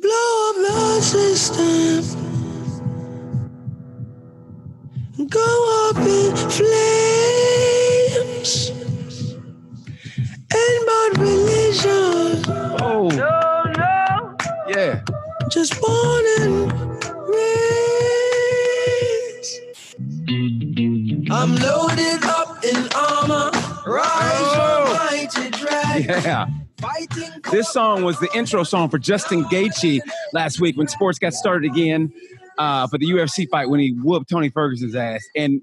Blow up the system. Go up in flames. And about religion. Oh, No, no. yeah. Just born and raised. I'm loaded up in armor. Rise Oh. from mighty dragon. Yeah. This song was the intro song for Justin Gaethje last week when sports got started again uh, for the UFC fight when he whooped Tony Ferguson's ass. And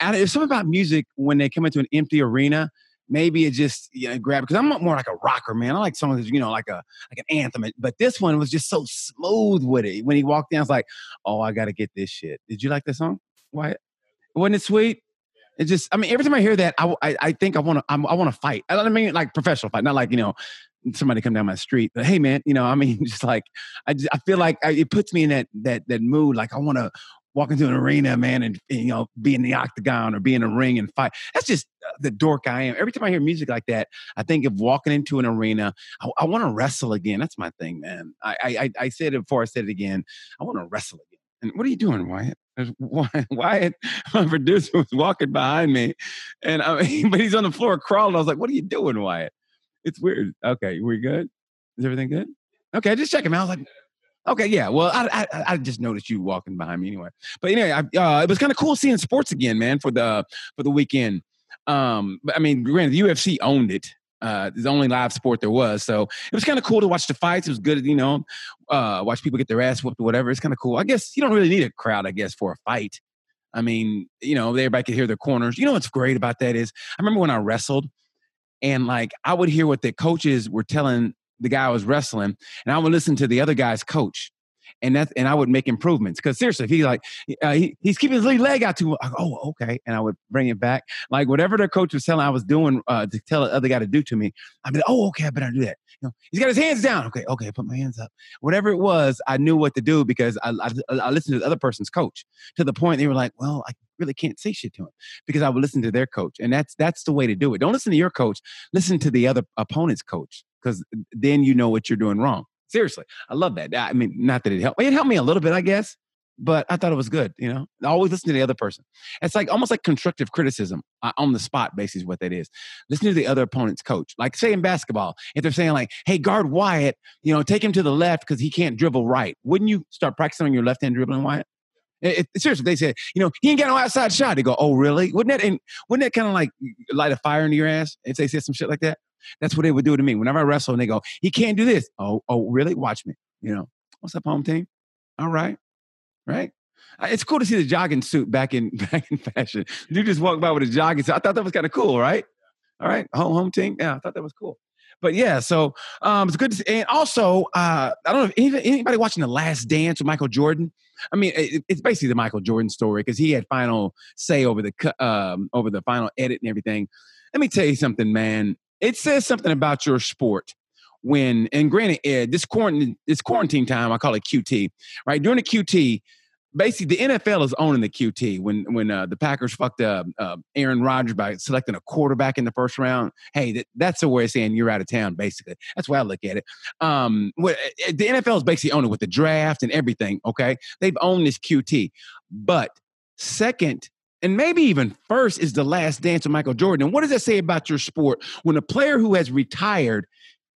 there's something about music when they come into an empty arena. Maybe it just you know, because I'm more like a rocker, man. I like songs, you know, like a like an anthem. But this one was just so smooth with it. When he walked I was like, "Oh, I got to get this shit." Did you like the song? Why? Wasn't it sweet? It just, I mean, every time I hear that, I, I, I think I want to, I want to fight. I don't mean like professional fight, not like you know, somebody come down my street. But hey, man, you know, I mean, just like I, just, I feel like I, it puts me in that that that mood. Like I want to walk into an arena, man, and, and, you know, be in the octagon or be in a ring and fight. That's just uh, the dork I am. Every time I hear music like that, I think of walking into an arena. I, I want to wrestle again. That's my thing, man. I, I I said it before. I said it again. I want to wrestle again. And what are you doing, Wyatt? Wyatt, my producer was walking behind me, and I mean, but he's on the floor crawling. I was like, "What are you doing, Wyatt?" It's weird. Okay, we good? Is everything good? Okay, just checking. I was like, okay, yeah. Well, I, I I just noticed you walking behind me anyway. But anyway, I, uh, it was kind of cool seeing sports again, man, for the for the weekend. Um, but I mean, granted, the UFC owned it. Uh, the only live sport there was, so it was kind of cool to watch the fights. It was good, you know, uh, watch people get their ass whooped or whatever. It's kind of cool. I guess you don't really need a crowd, I guess, for a fight. I mean, you know, everybody could hear their corners. You know what's great about that is I remember when I wrestled and like I would hear what the coaches were telling the guy I was wrestling, and I would listen to the other guy's coach. And that, and I would make improvements because seriously, he like uh, he, he's keeping his lead leg out too, I go, oh okay, and I would bring it back. Like whatever their coach was telling I was doing uh, to tell the other guy to do to me, I'd be like, oh okay, I better do that. You know, he's got his hands down. Okay, okay, put my hands up. Whatever it was, I knew what to do because I, I, I listened to the other person's coach to the point they were like, well, I really can't say shit to him because I would listen to their coach, and that's that's the way to do it. Don't listen to your coach. Listen to the other opponent's coach because then you know what you're doing wrong. Seriously, I love that. I mean, not that it helped. It helped me a little bit, I guess, but I thought it was good. You know, always listen to the other person. It's like almost like constructive criticism uh, on the spot, basically, is what that is. Listen to the other opponent's coach. Like, say in basketball, if they're saying like, "Hey, guard Wyatt, you know, take him to the left because he can't dribble right," wouldn't you start practicing on your left hand dribbling, Wyatt? It, it, seriously, they said, you know, he ain't got no outside shot. They go, oh, really? Wouldn't that and wouldn't that kind of like light a fire into your ass if they said some shit like that? That's what they would do to me whenever I wrestle. And they go, he can't do this. Oh, oh, really? Watch me. You know, what's up, home team? All right, right. It's cool to see the jogging suit back in back in fashion. You just walked by with a jogging suit. I thought that was kind of cool, right? All right, home home team. Yeah, I thought that was cool. But yeah, so um, it's good. To see. And also, uh, I don't know if any, anybody watching The Last Dance with Michael Jordan. I mean, it, it's basically the Michael Jordan story because he had final say over the um, over the final edit and everything. Let me tell you something, man. It says something about your sport when, and granted, Ed, this quarantine, this quarantine time, I call it QT, right? During the QT, basically the NFL is owning the QT. When when uh, the Packers fucked uh, uh, Aaron Rodgers by selecting a quarterback in the first round, hey, that, that's a way of saying you're out of town. Basically, that's why I look at it. Um, what, the NFL is basically owning it with the draft and everything. Okay, they've owned this QT, but second. And maybe even first is the last dance of Michael Jordan. And what does that say about your sport when a player who has retired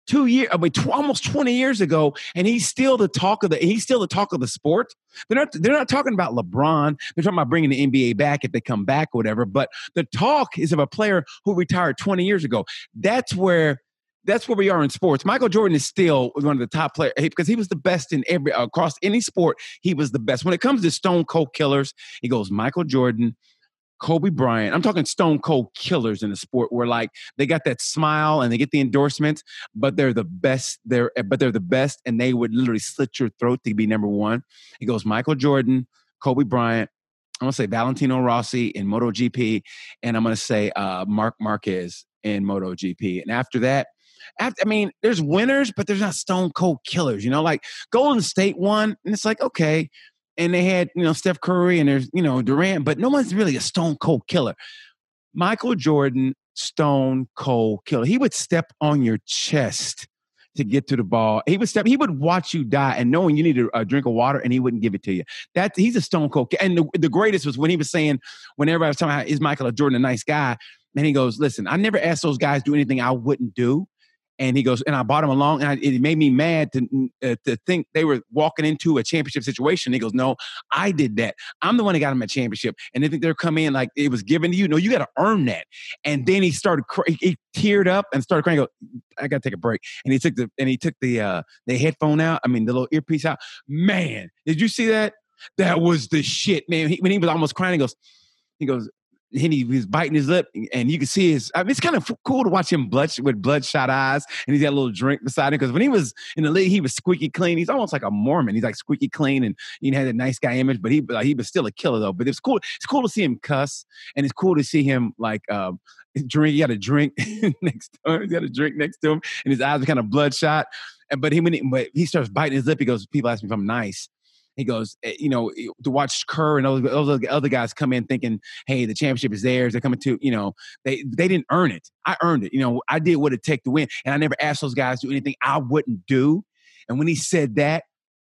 two years, I mean, tw- almost 20 years ago, and he's still the talk of the, he's still the talk of the sport. They're not, they're not talking about LeBron. They're talking about bringing the NBA back if they come back or whatever. But the talk is of a player who retired 20 years ago. That's where, that's where we are in sports. Michael Jordan is still one of the top players because he was the best in every across any sport. He was the best. When it comes to Stone Cold killers, he goes Michael Jordan, Kobe Bryant. I'm talking stone cold killers in the sport where like they got that smile and they get the endorsements, but they're the best. They're but they're the best, and they would literally slit your throat to be number one. He goes Michael Jordan, Kobe Bryant. I'm gonna say Valentino Rossi in MotoGP, and I'm gonna say uh, Marc Marquez in MotoGP. And after that, after, I mean, there's winners, but there's not stone cold killers. You know, like Golden State won, and it's like okay, and they had you know Steph Curry and there's you know Durant, but no one's really a stone cold killer. Michael Jordan, stone cold killer. He would step on your chest to get to the ball. He would step. He would watch you die, and knowing you need a, drink of water, and he wouldn't give it to you. That he's a stone cold. And the, the greatest was when he was saying, when everybody was talking about is Michael Jordan a nice guy, and he goes, "Listen, I never asked those guys do anything I wouldn't do." And he goes, and I bought him along, and I, it made me mad to uh, to think they were walking into a championship situation. He goes, no, I did that. I'm the one that got him a championship, and they think they're coming in like it was given to you. No, you got to earn that. And then he started, cr- he teared up and started crying. Go, I got to take a break. And he took the and he took the uh the headphone out. I mean, the little earpiece out. Man, did you see that? That was the shit, man. He, when he was almost crying, he goes, he goes, and he was biting his lip, and you can see his. I mean, it's kind of cool to watch him blood with bloodshot eyes, and he's got a little drink beside him. Because when he was in the league, he was squeaky clean. He's almost like a Mormon. He's like squeaky clean, and he had a nice guy image, but he like, he was still a killer though. But it's cool. It's cool to see him cuss, and it's cool to see him like. Um, drink. He had a drink next to him. He had a drink next to him, and his eyes were kind of bloodshot. And but he when he, but he starts biting his lip. He goes, "People ask me if I'm nice." He goes, eh, you know, eh, to watch Kerr and those, those other guys come in thinking, hey, the championship is theirs. They're coming to, you know, they they didn't earn it. I earned it. You know, I did what it took to win, and I never asked those guys to do anything I wouldn't do. And when he said that,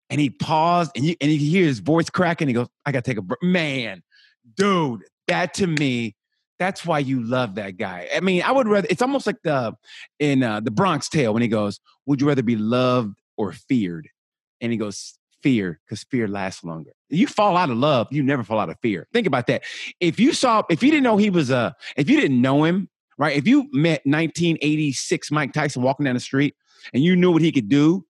and he paused, and you and you hear his voice cracking, he goes, I got to take a break. Man, dude, that to me. That's why you love that guy. I mean, I would rather. It's almost like the in uh, the Bronx Tale when he goes, "Would you rather be loved or feared?" And he goes, fear because fear lasts longer. You fall out of love, you never fall out of fear. Think about that. If you saw, if you didn't know he was a, if you didn't know him, right? If you met 1986 Mike Tyson walking down the street and you knew what he could do,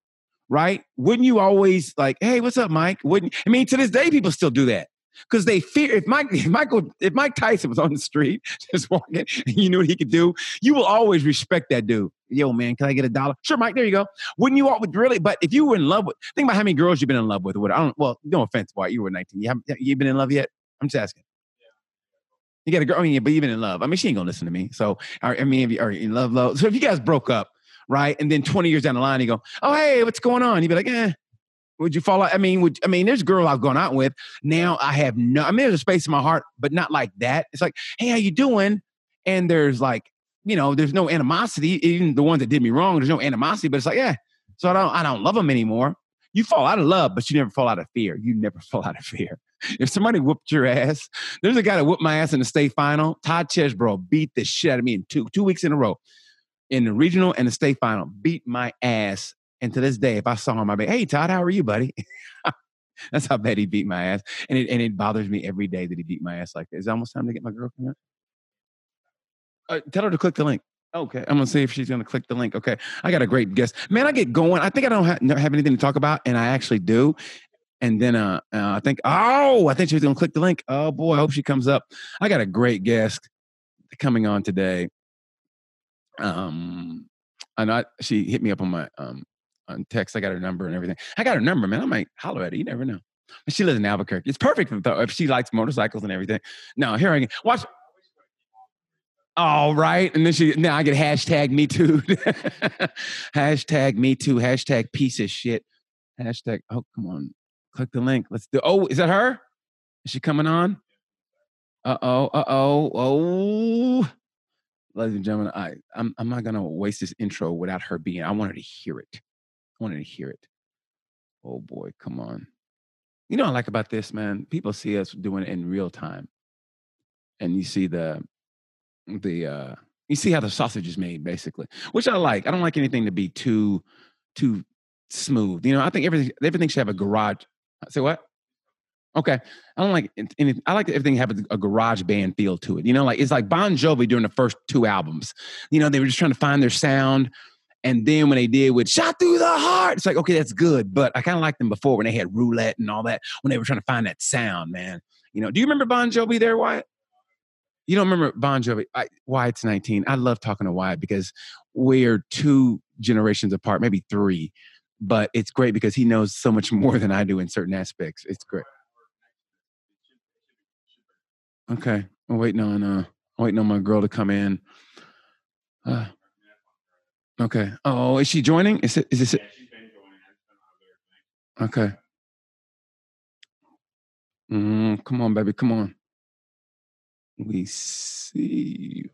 right? Wouldn't you always like, hey, what's up, Mike? Wouldn't I mean to this day people still do that because they fear if Mike if Michael if Mike Tyson was on the street just walking and you knew what he could do, you will always respect that dude. Yo, man, can I get a dollar? Sure, Mike. There you go. Wouldn't you all would really? But if you were in love with, think about how many girls you've been in love with. What I don't. Well, no offense, boy, you were 19. You haven't you been in love yet? I'm just asking. You got a girl, I mean, but even in love. I mean, she ain't gonna listen to me. So, I mean, if you are in love, love. So if you guys broke up, right, and then 20 years down the line, you go, oh hey, what's going on? You'd be like, eh, would you fall out? I mean, would I mean? There's a girl I've gone out with. Now I have no. I mean, there's a space in my heart, but not like that. It's like, hey, how you doing? And there's like, you know, there's no animosity. Even the ones that did me wrong, there's no animosity. But it's like, yeah. So I don't, I don't love them anymore. You fall out of love, but you never fall out of fear. You never fall out of fear. If somebody whooped your ass, there's a guy that whooped my ass in the state final. Todd Chesbro beat the shit out of me in two two weeks in a row, in the regional and the state final. Beat my ass and to this day, if I saw him, I'd be, hey, Todd, how are you, buddy? That's how bad he beat my ass. And it, and it bothers me every day that he beat my ass like that. It's almost time to get my girlfriend. Uh, tell her to click the link. Okay, I'm gonna see if she's gonna click the link. Okay, I got a great guest. Man, I get going. I think I don't have, have anything to talk about, and I actually do. And then uh, uh, I think, oh, I think she's gonna click the link. Oh boy, I hope she comes up. I got a great guest coming on today. Um, and I she hit me up on my um on text. I got her number and everything. I got her number, man. I might holler at her. You never know. She lives in Albuquerque. It's perfect if she likes motorcycles and everything. No, here I go. Watch. All right. And then she now I get hashtag me too. hashtag me too. Hashtag piece of shit. Hashtag, oh, come on. Click the link. Let's do oh, is that her? Is she coming on? Uh-oh, uh-oh, oh. Ladies and gentlemen, I I'm I'm not gonna waste this intro without her being. I want her to hear it. I wanted to hear it. Oh boy, come on. You know I like about this, man? People see us doing it in real time. And you see the the uh you see how the sausage is made, basically. Which I like. I don't like anything to be too too smooth. You know, I think everything everything should have a garage. Say what? Okay, I don't like anything. I like everything have a, a, garage band feel to it. You know, like it's like Bon Jovi during the first two albums. You know, they were just trying to find their sound. And then when they did with Shot Through the Heart, it's like, okay, that's good. But I kind of liked them before when they had Roulette and all that, when they were trying to find that sound, man. You know, do you remember Bon Jovi there, Wyatt? You don't remember Bon Jovi? I, Wyatt's 19. I love talking to Wyatt because we're two generations apart, maybe three. But it's great because he knows so much more than I do in certain aspects. It's great. Okay. I'm waiting on uh I'm waiting on my girl to come in. Uh, Okay. Oh, is she joining? Is it? Is this? It? Okay. Mm, come on, baby. Come on. We see you.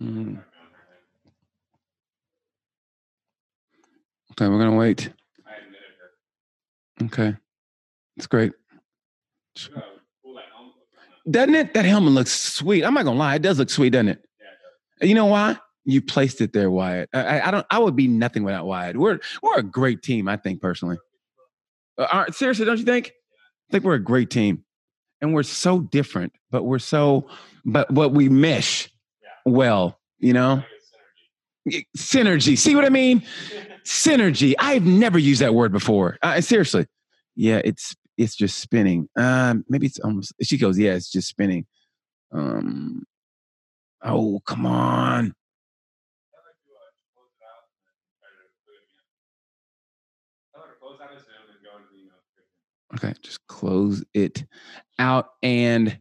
Mhm. Okay, we're gonna wait. Okay, it's great. Doesn't it? That helmet looks sweet. I'm not gonna lie, it does look sweet, doesn't it? You know why? You placed it there, Wyatt. I, I- don't. I would be nothing without Wyatt. We're we're a great team. I think personally. Uh, seriously, don't you think? I think we're a great team, and we're so different, but we're so, but but we mesh well. You know, synergy. See what I mean? Synergy. I've never used that word before. Uh, seriously. Yeah, it's it's just spinning. Um, maybe it's almost. She goes, yeah, it's just spinning. Um. Oh, come on. Okay, just close it out and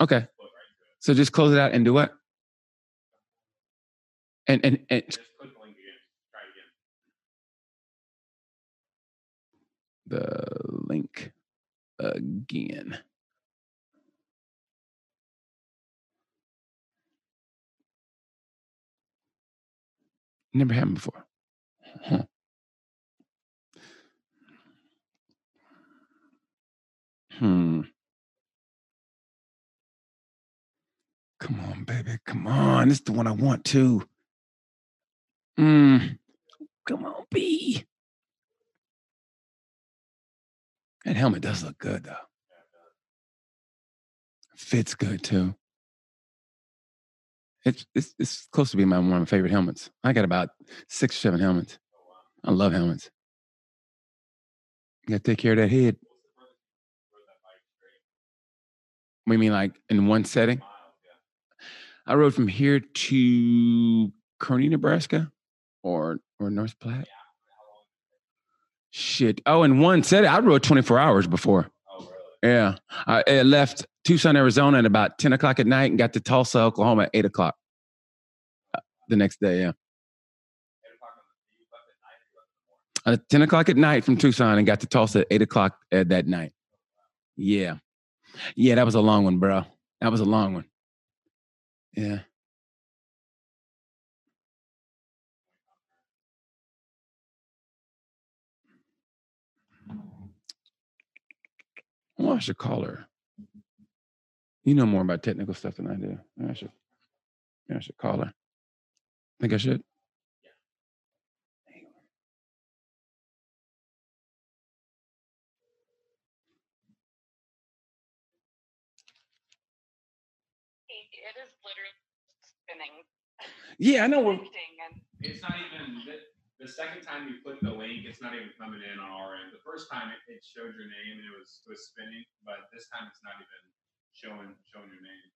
okay. So just close it out and do what? And and, and the link again. Never happened before. Huh. Hmm. Come on, baby. Come on. This is the one I want too. Mm. Come on, B. That helmet does look good though. Fits good too. It's it's it's close to being my one of my favorite helmets. I got about six or seven helmets. I love helmets. You gotta take care of that head. You mean, like in one setting? I rode from here to Kearney, Nebraska, or or North Platte. Shit. Oh, in one setting, I rode 24 hours before. Oh, really? Yeah. I, I left Tucson, Arizona at about 10 o'clock at night and got to Tulsa, Oklahoma at 8 o'clock uh, the next day. Yeah. Uh, 10 o'clock at night from Tucson and got to Tulsa at 8 o'clock uh, that night. Yeah. Yeah, that was a long one, bro. That was a long one. Yeah. Well, I should call her. You know more about technical stuff than I do. I should. Yeah, I should call her. Think I should. It is literally spinning. Yeah, I know. We're, It's not even the, second time you click the link, it's not even coming in on our end. The first time it, it showed your name and it was was spinning, but this time it's not even showing showing your name.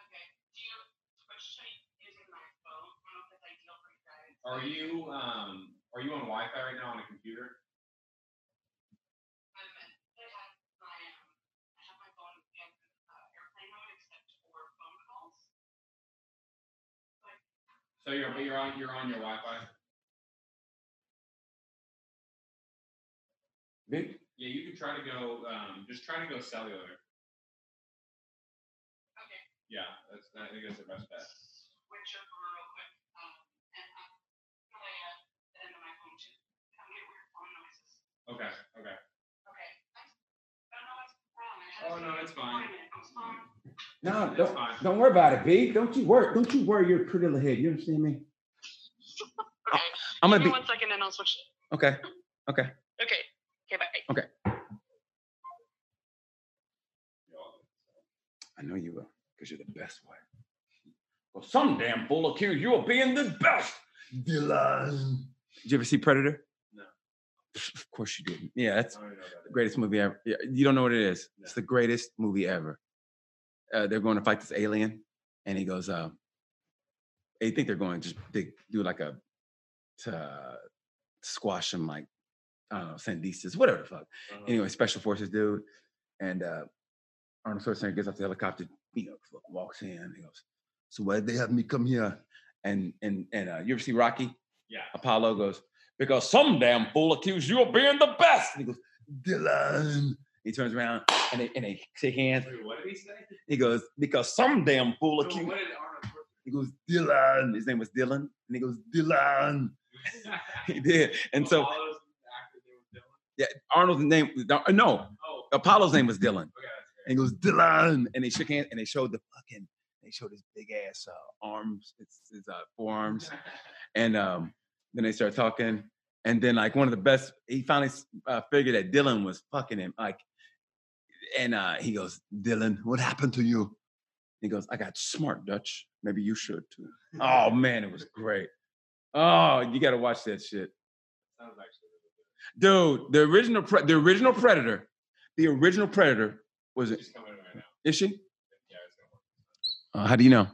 okay. Do you switch to using my phone? I don't know if that's ideal for you guys. Are you um are you on Wi-Fi right now on a computer? I'm at, I have my um, I have my phone in uh, airplane mode except for phone calls. So you're but you're on you're on your Wi-Fi. Vic? Yeah, you can try to go um just try to go cellular. Okay. Yeah, that's I think that's the best bet. Switch over real quick. Um, and I'm really at the end of my phone too. I'm getting weird phone noises. Okay, okay. Okay. I don't know what's wrong. I had Oh, no, it's fine. morning and It was fine. No, don't, fine. don't worry about it, B. Don't you worry. Don't you worry your pretty little head. You understand me? Okay. I'm gonna me be one second and I'll switch. okay. Okay. Okay. Okay, bye. I know you will, because you're the best wife. Well, some damn fool accused you of being the best. Dillon. Did you ever see Predator? No. Of course you didn't. Yeah, that's I don't know about the greatest movie ever. Yeah, you don't know what it is. It's the greatest movie ever. Uh, they're going to fight this alien, and he goes, uh, they think they're going to just they do like a to squash him, like I don't know, Sandistas, whatever the fuck. Uh-huh. Anyway, special forces dude, and uh, Arnold Schwarzenegger gets off the helicopter, you know, walks in. He goes, "So why did they have me come here?" And and and uh, you ever see Rocky? Yeah. Apollo goes, "Because some damn fool accused you of being the best." And he goes, "Dillon," He turns around and they and they shake hands. Wait, what did he say? He goes, because some damn fool So accused. what did Arnold He goes, Dillon. His name was Dillon. And he goes, Dillon. He did. And so Apollo's actor's name was Dillon? yeah, Arnold's name no, Oh, Apollo's name was Dillon. okay, And he goes, Dillon. And they shook hands and they showed the fucking, they showed his big ass uh, arms, his, his uh, forearms. And um, then they started talking. And then like one of the best, he finally uh, figured that Dillon was fucking him. Like, and uh, he goes, Dillon, what happened to you? He goes, I got smart, Dutch. Maybe you should too. Oh man, it was great. Oh, you got to watch that shit, Sounds actually really good. dude. The original, pre- the original Predator, the original Predator was it? She's coming in right now. Is she? Yeah, it's gonna. Uh, how do you know?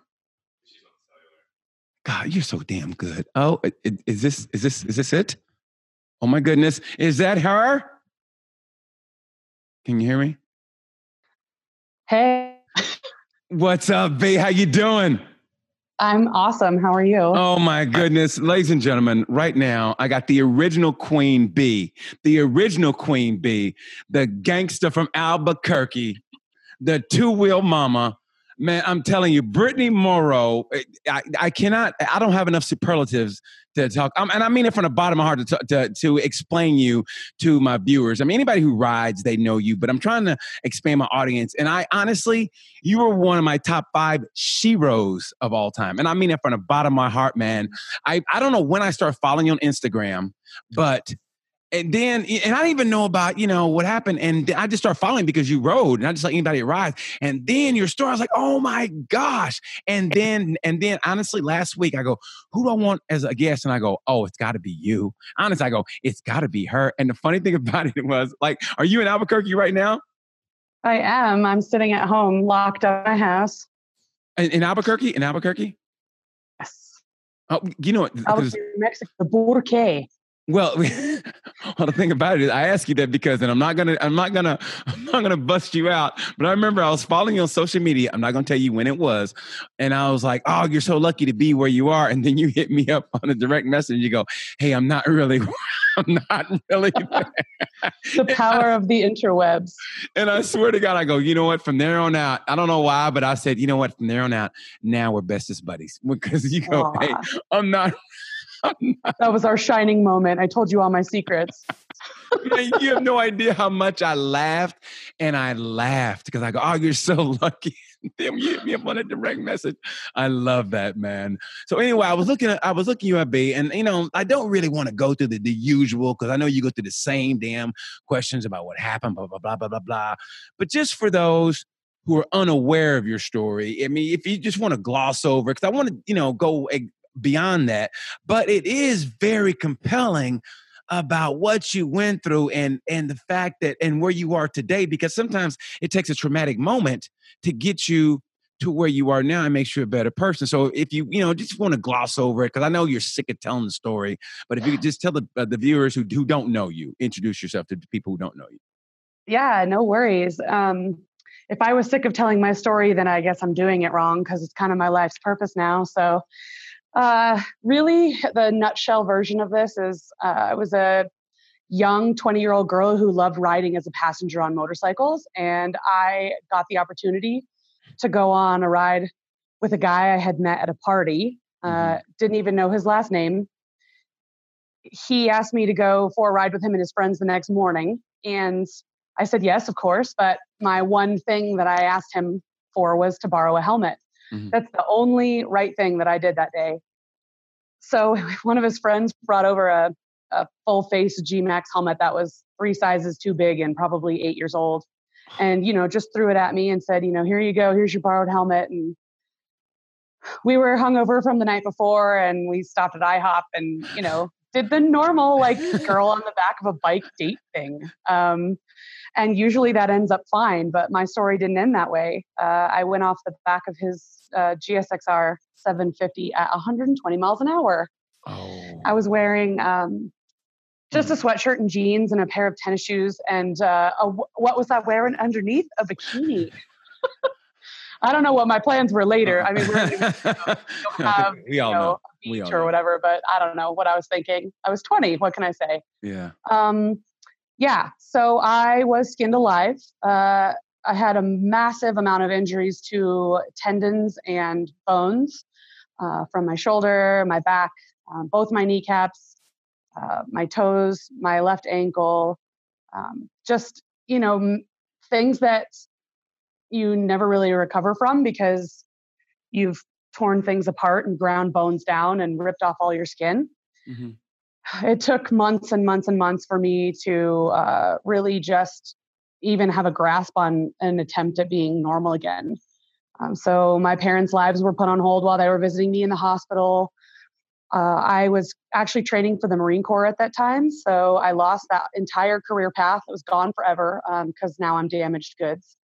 She's on. God, you're so damn good. Oh, i- i- is this is this is this it? Oh my goodness, is that her? Can you hear me? Hey, What's up, B? How you doing? I'm awesome. How are you? Oh my goodness, ladies and gentlemen, right now I got the original Queen Bee, the original Queen Bee, the gangster from Albuquerque, the two-wheel mama. Man, I'm telling you, Brittany Morrow. eh, I, I cannot. I don't have enough superlatives to talk. Um, and I mean it from the bottom of my heart to, to to explain you to my viewers. I mean, anybody who rides, they know you. But I'm trying to expand my audience. And I honestly, you were one of my top five sheroes of all time. And I mean it from the bottom of my heart, man. I, I don't know when I started following you on Instagram, but and then and I didn't even know about you know what happened, and I just started following because you rode, and I just let anybody rides. And then your story, I was like, oh my gosh! And then and then honestly, last week I go, who do I want as a guest? And I go, oh, it's got to be you. Honestly, I go, it's got to be her. And the funny thing about it was, like, are you in Albuquerque right now? I am. I'm sitting at home, locked up in my house. In, in Albuquerque? In Albuquerque? Yes. Oh, you know what? Albuquerque, Mexico, the Burque. Well, well, the thing about it is, I ask you that because, and I'm not gonna, I'm not gonna, I'm not gonna bust you out. But I remember I was following you on social media. I'm not gonna tell you when it was, and I was like, "Oh, you're so lucky to be where you are." And then you hit me up on a direct message. You go, "Hey, I'm not really, I'm not really." The power of the interwebs. And I swear to God, I go, you know what? From there on out, I don't know why, but I said, you know what? From there on out, now we're bestest buddies because you go, hey, I'm not. that was our shining moment. I told you all my secrets. You have no idea how much I laughed and I laughed because I go, oh, you're so lucky. Then you hit me up on a direct message. I love that, man. So anyway, I was looking at I was looking you at B, and you know, I don't really want to go through the, the usual because I know you go through the same damn questions about what happened, blah, blah, blah, blah, blah, blah. But just for those who are unaware of your story, I mean, if you just want to gloss over, because I want to, you know, go eh, beyond that, but it is very compelling about what you went through and and the fact that and where you are today because sometimes it takes a traumatic moment to get you to where you are now and makes you a better person so if you you know just want to gloss over it because i know you're sick of telling the story but if you could just tell the, uh, the viewers who, who don't know you introduce yourself to people who don't know you Yeah, no worries. Um, if I was sick of telling my story, then I guess I'm doing it wrong because it's kind of my life's purpose now. So, uh, really, the nutshell version of this is uh, I was a young 20 year old girl who loved riding as a passenger on motorcycles. And I got the opportunity to go on a ride with a guy I had met at a party. Uh, Didn't even know his last name. He asked me to go for a ride with him and his friends the next morning. And I said yes, of course. But my one thing that I asked him for was to borrow a helmet. Mhm. That's the only right thing that I did that day. So one of his friends brought over a, a full face G Max helmet that was three sizes too big and probably eight years old. And, you know, just threw it at me and said, you know, here you go, here's your borrowed helmet. And we were hungover from the night before and we stopped at IHOP and, you know, did the normal like girl on the back of a bike date thing. Um, and usually that ends up fine, but my story didn't end that way. Uh, I went off the back of his uh, GSXR 750 at 120 miles an hour. oh I was wearing um, just a sweatshirt and jeans and a pair of tennis shoes and uh, a, what was I wearing underneath? A bikini. I don't know what my plans were later. I mean, we're in New Mexico, we don't have, we you all know, know a We all beach know. or whatever, but I don't know what I was thinking. I was 20. What can I say? yeah Um, Yeah. So I was skinned alive. Uh, I had a massive amount of injuries to tendons and bones uh, from my shoulder, my back, um, both my kneecaps, uh, my toes, my left ankle. Um, just, you know, m- things that you never really recover from because you've torn things apart and ground bones down and ripped off all your skin Mhm. It took months and months and months for me to uh, really just even have a grasp on an attempt at being normal again. Um, so my parents' lives were put on hold while they were visiting me in the hospital. Uh, I was actually training for the Marine Corps at that time, so I lost that entire career path. It was gone forever because now I'm damaged goods.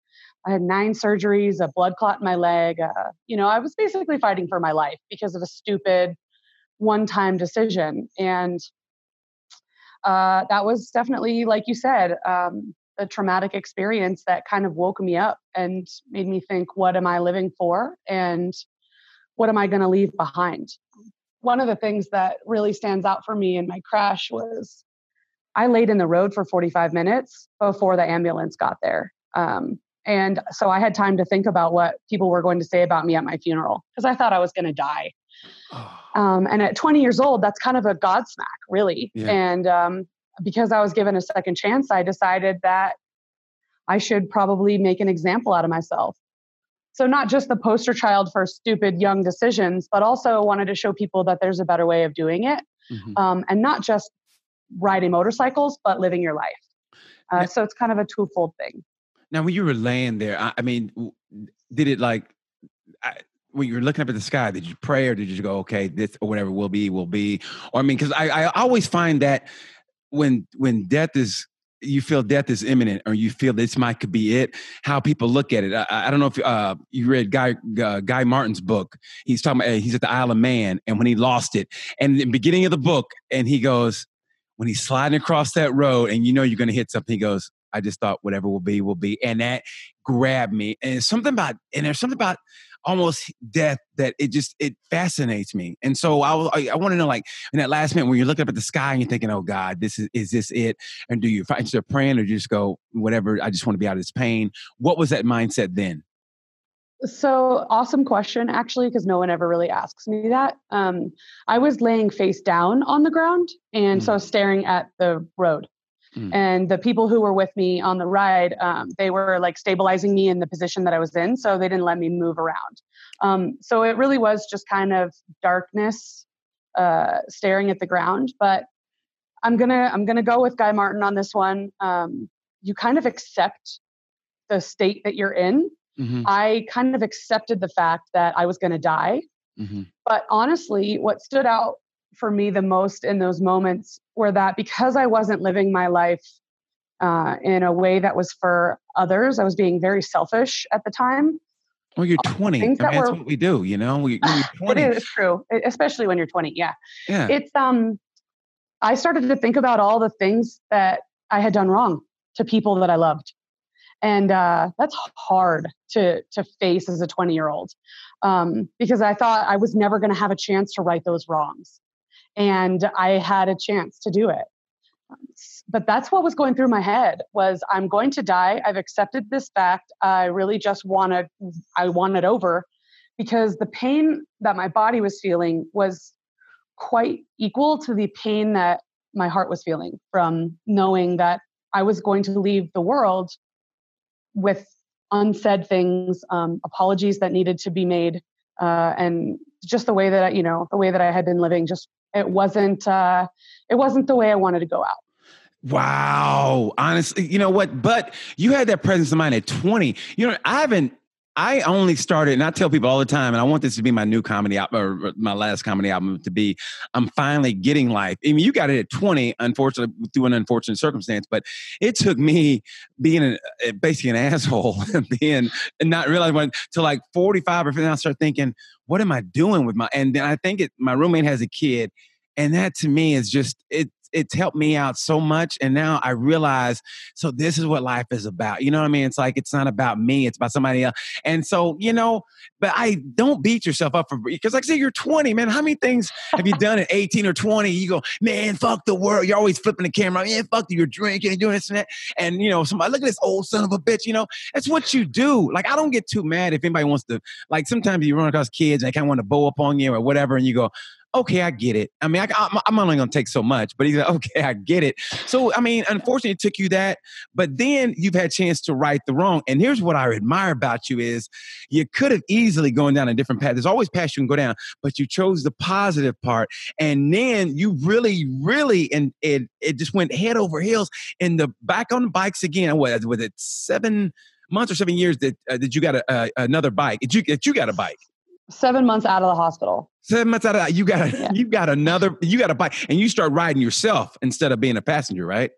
I had nine surgeries, a blood clot in my leg. Uh, you know, I was basically fighting for my life because of a stupid one time decision. And uh, that was definitely, like you said, um, a traumatic experience that kind of woke me up and made me think, what am I living for? And what am I going to leave behind? One of the things that really stands out for me in my crash was I laid in the road for 45 minutes before the ambulance got there. Um, and so I had time to think about what people were going to say about me at my funeral because I thought I was going to die. Um, and at 20 years old, that's kind of a godsmack, really. Yeah. And um, because I was given a second chance, I decided that I should probably make an example out of myself. So, not just the poster child for stupid young decisions, but also wanted to show people that there's a better way of doing it. mhm. Um, and not just riding motorcycles, but living your life. Uh, Yeah. so, it's kind of a twofold thing. Now, when you were laying there, I, I mean, did it like I, when you were looking up at the sky? Did you pray or did you go, okay, this or whatever will be will be? Or I mean, because I, I always find that when when death is you feel death is imminent or you feel this might could be it how people look at it i, I don't know if uh, you read guy uh, guy martin's book he's talking about uh, he's at the isle of man and when he lost it and the beginning of the book and he goes when he's sliding across that road and you know you're going to hit something he goes i just thought whatever will be will be and that grabbed me and something about and there's something about almost death that it just it fascinates me and so i was- i, I want to know like in that last minute when you're looking up at the sky and you're thinking oh god this is is this it and do you find yourself praying or do you just go whatever i just want to be out of this pain what was that mindset then So awesome question, actually, because no one ever really asks me that. Um, I was laying face down on the ground, and so I was staring at the road. Mm. And the people who were with me on the ride, um, they were like stabilizing me in the position that I was in, so they didn't let me move around. Um, so it really was just kind of darkness, uh, staring at the ground. But I'm gonna I'm gonna go with Guy Martin on this one. Um, you kind of accept the state that you're in mm-hmm, I kind of accepted the fact that I was going to die. mm-hmm, But honestly, what stood out for me the most in those moments were that because I wasn't living my life uh, in a way that was for others, I was being very selfish at the time. well you're 20 I mean, that that's were- what we do you know we, you're 20 It is true, especially when you're 20. Yeah. yeah It's, um, I started to think about all the things that I had done wrong to people that I loved. And uh, that's hard to, to face as a 20 year old um, because I thought I was never going to have a chance to right those wrongs. And I had a chance to do it. But that's what was going through my head was I'm going to die. I've accepted this fact. I really just want to, I want it over because the pain that my body was feeling was quite equal to the pain that my heart was feeling from knowing that I was going to leave the world with unsaid things, um, apologies that needed to be made, uh, and just the way that I, you know the way that I had been living. Just it wasn't uh, it wasn't the way I wanted to go out. Wow. Honestly, you know what? But you had that presence of mind at 20. You know, I haven't, I only started, and I tell people all the time, and I want this to be my new comedy album, or my last comedy album to be, I'm finally getting life. I mean, you got it at 20, unfortunately, through an unfortunate circumstance, but it took me being an, uh, basically an asshole, and being, and not realizing when, to like 45 or 50, I start thinking, what am I doing with my, and then I think it, my roommate has a kid, and that to me is just, it, it's helped me out so much. And now I realize, so this is what life is about. You know what I mean? It's like it's not about me; it's about somebody else. And so you know, but I don't beat yourself up for because, like I say, you're 20, man. How many things have you done at 18 or 20? You go, man, fuck the world. You're always flipping the camera. Man, fuck you're drinking and doing this and that. And you know, somebody look at this old son of a bitch. You know, that's what you do. Like I don't get too mad if anybody wants to. Like sometimes you run across kids and they kind of want to bow up on you or whatever, and you go, okay, I get it. I mean, I, am only going to take so much, but he's like, okay, I get it. So, I mean, unfortunately, it took you that, but then you've had a chance to right the wrong. And here's what I admire about you is you could have easily gone down a different path. There's always paths you can go down, but you chose the positive part. And then you really, really, and it, it just went head over heels in the back on the bikes again. What was it? Seven months or seven years that, uh, that you got a, uh, another bike. That you, that you got a bike seven months out of the hospital. Seven months out of that, you got a, yeah. you got another, you got a bike, and you start riding yourself instead of being a passenger, right?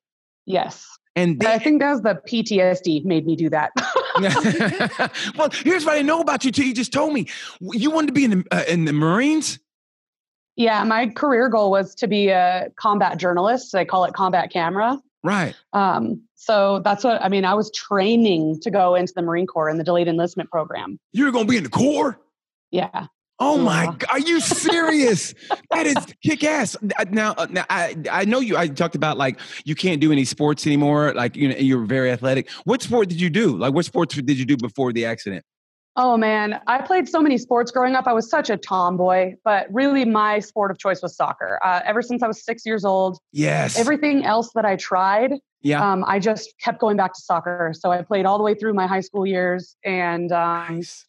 Yes. And I think that was the PTSD made me do that. well, here's what I know about you. Too. You just told me you wanted to be in the uh, in the Marines. Yeah, my career goal was to be a combat journalist. They call it combat camera. Right. Um, so that's what I mean. I was training to go into the Marine Corps in the delayed enlistment program. You're going to be in the Corps. Yeah. Oh my! God. Are you serious? that is kick ass. Now, uh, now I I know you. I talked about like you can't do any sports anymore. Like you know, you're very athletic. What sport did you do? Like what sports did you do before the accident? Oh man, I played so many sports growing up. I was such a tomboy, but really my sport of choice was soccer. Uh, ever since I was six years old. Yes. Everything else that I tried, yeah, um, I just kept going back to soccer. So I played all the way through my high school years, and um, nice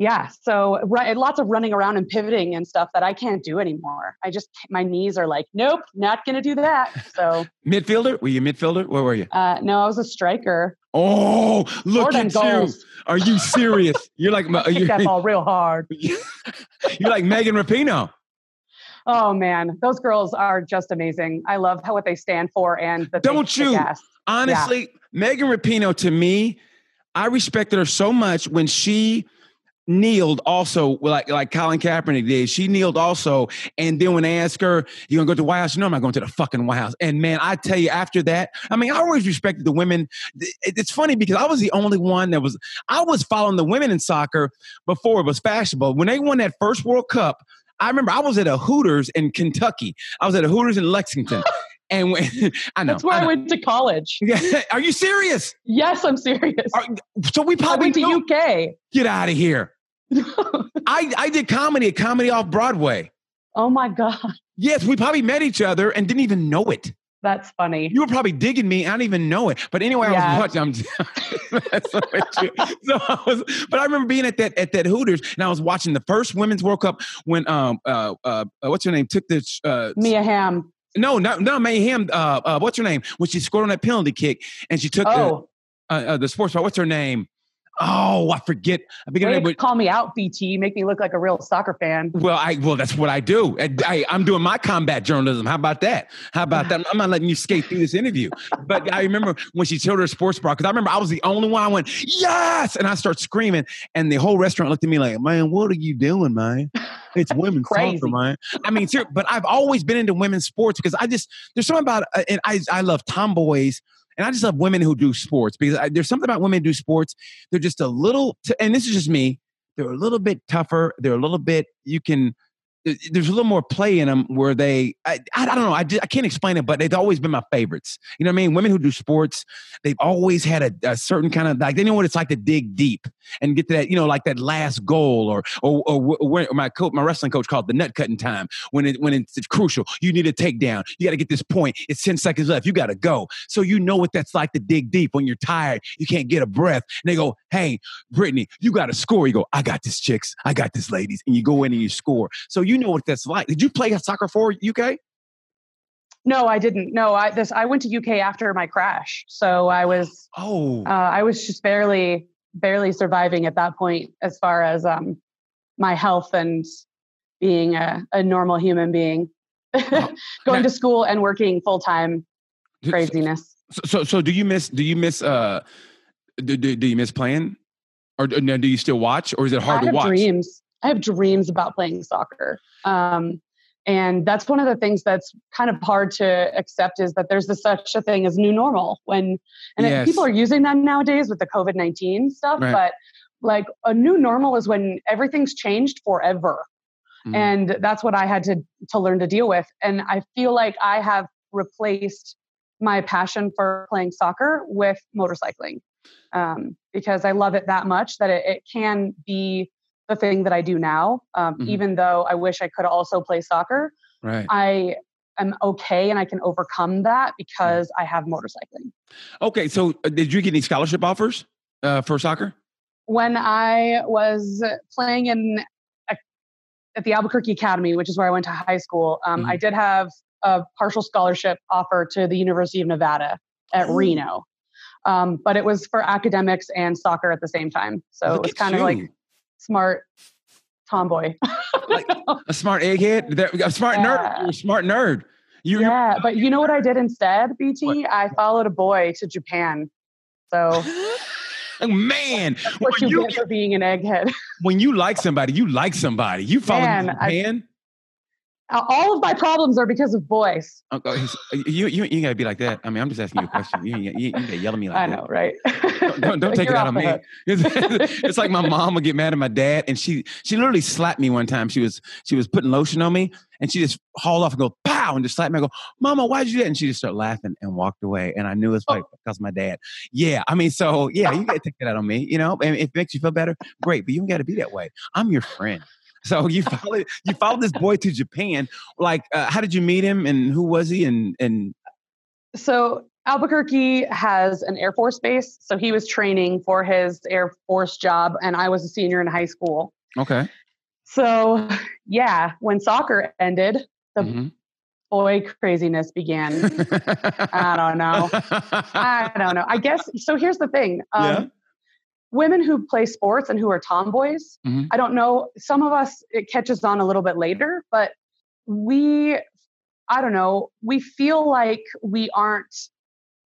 yeah so right, lots of running around and pivoting and stuff that i can't do anymore. I just my knees are like nope not gonna do that. So midfielder? Were you midfielder? Where were you? Uh, no i was a striker. Oh look at you. are you serious? You're like you're, that ball real hard. You're like megan rapinoe. Oh man those girls are just amazing. I love how what they stand for and the don't you? honestly yeah. megan rapinoe to me i respected her so much when she kneeled also like like Colin Kaepernick did. She kneeled also, and then when they asked her, "You gonna go to the White House?" No, I'm not going to the fucking White House. And man, I tell you, after that, I mean, I always respected the women. It's funny because I was the only one that was. I was following the women in soccer before it was fashionable. When they won that first World Cup, I remember I was at a Hooters in Kentucky. I was at a Hooters in Lexington. And when, I know that's where I, I, went to college. Yeah, are you serious? Yes, I'm serious. Are, so we probably I went to UK. Get out of here. I I did comedy at Comedy Off Broadway. Oh my god. Yes, we probably met each other and didn't even know it. That's funny. You were probably digging me. I don't even know it. But anyway, yeah. I was watching. I'm, so I was, but I remember being at that at that Hooters, and I was watching the first Women's World Cup when um uh, uh what's her name took this uh Mia Hamm. No, no, no, Mia Hamm. Uh, uh, what's her name? When she scored on that penalty kick, and she took oh. the uh, uh, the sports. What's her name? Oh, I forget. I forget. But, call me out, BT. Make me look like a real soccer fan. Well, I well, that's what I do. I, am doing my combat journalism. How about that? How about that? I'm not letting you skate through this interview. But I remember when she showed her sports bra because I remember I was the only one. I went yes, and I start screaming, and the whole restaurant looked at me like, "Man, what are you doing, man? It's women's soccer, man." I mean, but I've always been into women's sports because I just there's something about uh, and I I love tomboys and I just love women who do sports because I, there's something about women who do sports. They're just a little, t- and this is just me. They're a little bit tougher. They're a little bit. You can there's a little more play in them where they I, I don't know I, just, I can't explain it but they've always been my favorites. You know what I mean? Women who do sports they've always had a, a, certain kind of like they know what it's like to dig deep and get to that you know like that last goal or or, or, or my coach my wrestling coach called the nut cutting time when it when it's, crucial. You need a takedown. You got to get this point. It's 10 seconds left. You got to go. So you know what that's like to dig deep when you're tired. You can't get a breath. And they go hey Brittany you got to score. You go I got this chicks. I got this ladies. And you go in and you score. So you know what that's like. Did you play soccer for UK? No, I didn't. No, I this I went to UK after my crash, so I was oh uh, I was just barely barely surviving at that point as far as um my health and being a, a normal human being, going now, to school and working full time. Craziness. So, so, so do you miss? Do you miss? Uh, do, do, do you miss playing, or do you still watch, or is it hard I to watch? Dreams. I have dreams about playing soccer. Um, And that's one of the things that's kind of hard to accept is that there's this such a thing as new normal when and Yes. people are using that nowadays with the COVID nineteen stuff, Right. but like a new normal is when everything's changed forever. Mhm. And that's what I had to to learn to deal with. And I feel like I have replaced my passion for playing soccer with motorcycling um, because I love it that much that it, it can be the thing that I do now. Um, Mhm. Even though I wish I could also play soccer, Right. I am okay and I can overcome that because I have motorcycling. Okay. So, uh, did you get any scholarship offers uh, for soccer? When I was playing in at the Albuquerque Academy, which is where I went to high school, um, I did have a partial scholarship offer to the University of Nevada at Oh. Reno. Um, but it was for academics and soccer at the same time. So it was kind of like. Smart tomboy. Like, a smart egghead, a smart nerd. Yeah. You're a smart nerd. You, yeah, but you know what I did instead, BT? I followed a boy to Japan. So Oh, man, what when you you, get for being an egghead. when you like somebody, you like somebody. You follow Man, Japan. All of my problems are because of boys. Oh, oh, you, you, you gotta be like that. I mean, I'm just asking you a question. You, you, you gotta yell at me like I that. I know, right? Don't, don't, don't take You're it out on me. It's, it's like my mom would get mad at my dad, and she she literally slapped me one time. She was she was putting lotion on me, and she just hauled off and go pow and just slapped me. I go, Mama, why'd you do that? And she just started laughing and walked away. And I knew it's oh. like because of my dad. Yeah, I mean, so yeah, you gotta take that out on me. You know, and if it makes you feel better, great. But you don't got to be that way. I'm your friend. So you followed you followed this boy to Japan. Like, uh, how did you meet him, and who was he? And and So Albuquerque has an Air Force base. So he was training for his Air Force job, and I was a senior in high school. okay, So yeah, when soccer ended, the Mhm. boy craziness began. I don't know. I don't know. I guess so. Here's the thing. Um, Yeah. Women who play sports and who are tomboys, Mhm. I don't know. Some of us, it catches on a little bit later, but we, I don't know, we feel like we aren't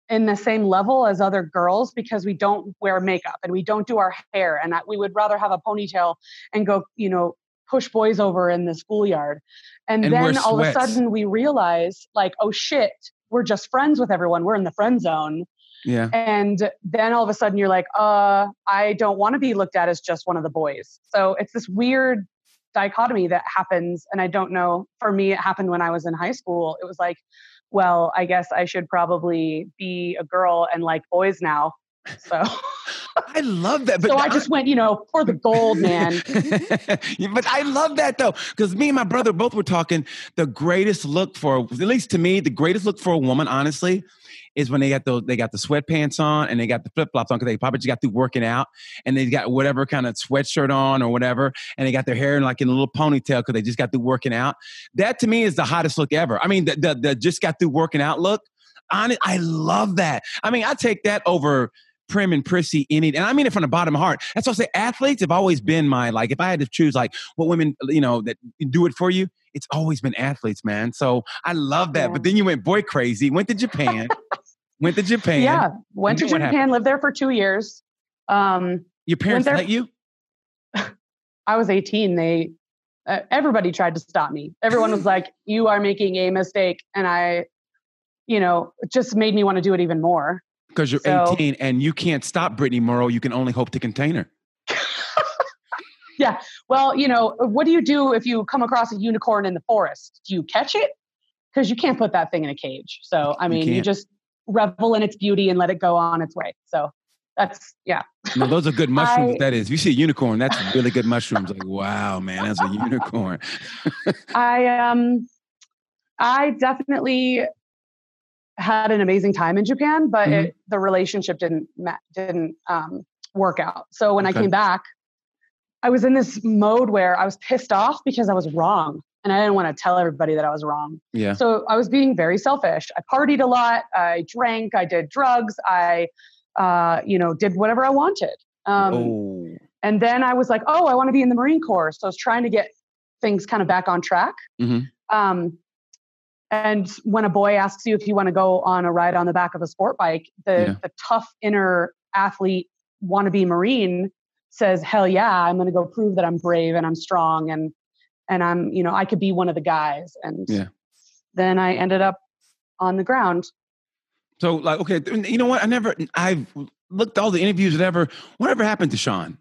in the same level as other girls because we don't wear makeup and we don't do our hair and that we would rather have a ponytail and go, you know, push boys over in the schoolyard. And, And then all of a sudden we realize like, oh shit, we're just friends with everyone. We're in the friend zone. Yeah. And then all of a sudden you're like, uh, I don't want to be looked at as just one of the boys. So it's this weird dichotomy that happens. And I don't know, for me, it happened when I was in high school. It was like, well, I guess I should probably be a girl and like boys now. So, I love that. But so I just went, you know, for the gold, man. But I love that though, because me and my brother both were talking. The greatest look for, at least to me, the greatest look for a woman, honestly, is when they got the they got the sweatpants on and they got the flip flops on because they probably just got through working out and they got whatever kind of sweatshirt on or whatever, and they got their hair in like in a little ponytail because they just got through working out. That to me is the hottest look ever. I mean, the the, the just got through working out look. I love that. I mean, I take that over prim and prissy in it. And I mean it from the bottom of my heart. That's why I say athletes have always been my like if I had to choose like what women, you know, that do it for you, it's always been athletes, man. So I love that. Yeah. But then you went boy crazy, went to Japan, went to Japan. yeah. Went to Japan, happened? lived there for two years. Um, Your parents there- let you? I was 18. They, uh, everybody tried to stop me. Everyone was like, you are making a mistake. And I, you know, just made me want to do it even more. Because you're So- 18 and you can't stop Brittany Morrow. You can only hope to contain her. Yeah. Well, you know, what do you do if you come across a unicorn in the forest? Do you catch it? Because you can't put that thing in a cage. So, I mean, you, can't. just revel in its beauty and let it go on its way. So that's, yeah. No, those are good mushrooms. I- that is. If you see a unicorn, that's really good mushrooms. Like, wow, man, that's a unicorn. I, um, I definitely had an amazing time in Japan, but Mhm. it, the relationship didn't, didn't, um, work out. So when Okay. I came back, I was in this mode where I was pissed off because I was wrong. And I didn't want to tell everybody that I was wrong. Yeah. So I was being very selfish. I partied a lot. I drank. I did drugs. I, uh, you know, did whatever I wanted. Um, oh. And then I was like, oh, I want to be in the Marine Corps. So I was trying to get things kind of back on track. Mhm. Um, and when a boy asks you if you want to go on a ride on the back of a sport bike, the, Yeah. the tough inner athlete wannabe Marine says, hell yeah, I'm going to go prove that I'm brave and I'm strong. And, and I'm, you know, I could be one of the guys. And Yeah. then I ended up on the ground. So like, okay, you know what? I never, I've looked all the interviews, whatever. Whatever happened to Sean?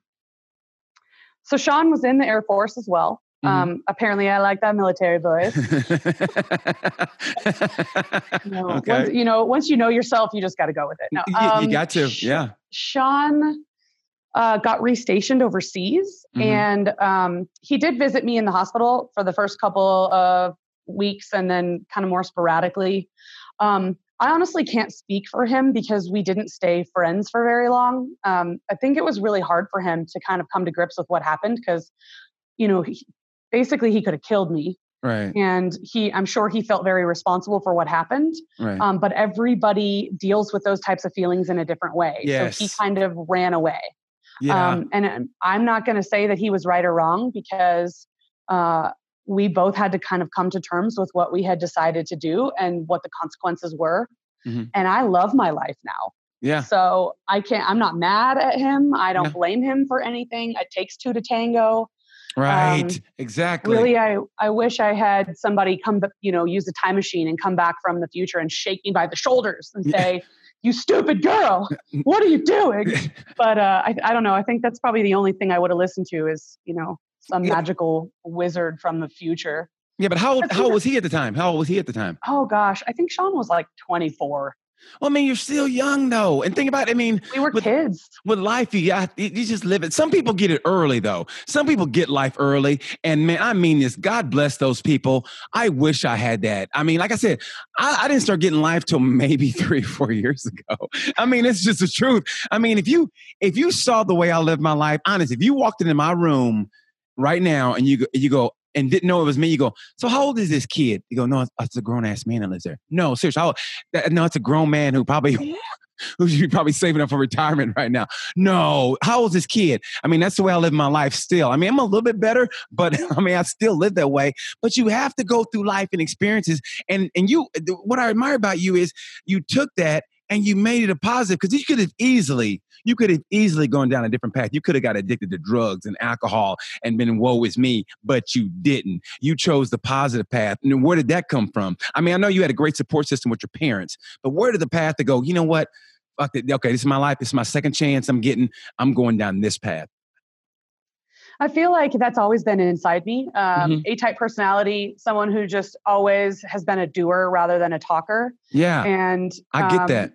So Sean was in the Air Force as well. Mhm. Um, apparently, I like that military voice. You know, okay. once, you know, once you know yourself, you just got to go with it. No, You- you, um, got to, yeah. Sean uh, got restationed overseas, Mhm. and um, he did visit me in the hospital for the first couple of weeks, and then kind of more sporadically. Um, I honestly can't speak for him because we didn't stay friends for very long. Um, I think it was really hard for him to kind of come to grips with what happened because, you know, he, basically he could have killed me, Right, and he, I'm sure he felt very responsible for what happened. right. Um, but everybody deals with those types of feelings in a different way. So he kind of ran away. yeah. Um, and um, I'm not going to say that he was right or wrong because uh, we both had to kind of come to terms with what we had decided to do and what the consequences were. Mhm. And I love my life now. yeah. So I can't, I'm not mad at him. I don't No. blame him for anything. It takes two to tango. Right. um, exactly. Really, I, I wish I had somebody come, you know, use a time machine and come back from the future and shake me by the shoulders and say, "You stupid girl, what are you doing?" But uh, I, I don't know. I think that's probably the only thing I would have listened to is, you know, some Yeah. magical wizard from the future. yeah, but how old, how old was he at the time? How old was he at the time? Oh gosh, I think Sean was like 24. Well, I mean, you're still young though. And think about it. I mean, We were With- kids. with life, you got you just live it. Some people get it early though. Some people get life early, and man, I mean this. God bless those people. I wish I had that. I mean, like I said, I, I didn't start getting life till maybe three, four years ago. I mean, it's just the truth. I mean, if you if you saw the way I live my life, honest, if you walked into my room right now and you you go and didn't know it was me, you go, so how old is this kid? You go, no, it's, it's a grown ass man that lives there. No, seriously, how, that, no, it's a grown man who probably who should be probably saving up for retirement right now. No, how old is this kid? I mean, that's the way I live my life still. I mean, I'm a little bit better, but I mean, I still live that way. But you have to go through life and experiences. And and you, what I admire about you is you took that and you made it a positive because you could have easily, you could have easily gone down a different path. You could have got addicted to drugs and alcohol and been woe is me, but you didn't. You chose the positive path. And where did that come from? I mean, I know you had a great support system with your parents, but where did the path to go? You know what? Fuck it. Okay, this is my life. This is my second chance. I'm getting. I'm going down this path. I feel like that's always been inside me. Um, Mhm. A-type personality, someone who just always has been a doer rather than a talker. Yeah, And I get um, that.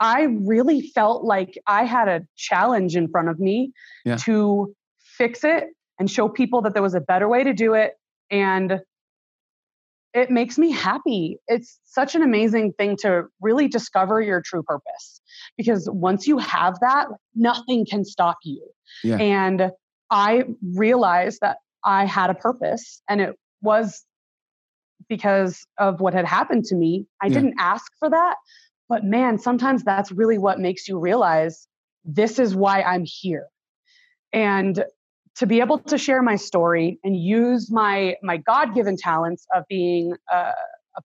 I really felt like I had a challenge in front of me Yeah. to fix it and show people that there was a better way to do it. And it makes me happy. It's such an amazing thing to really discover your true purpose because once you have that, nothing can stop you. Yeah. And I realized that I had a purpose and it was because of what had happened to me. I Yeah. didn't ask for that, but man, sometimes that's really what makes you realize this is why I'm here. And to be able to share my story and use my my God-given talents of being a, a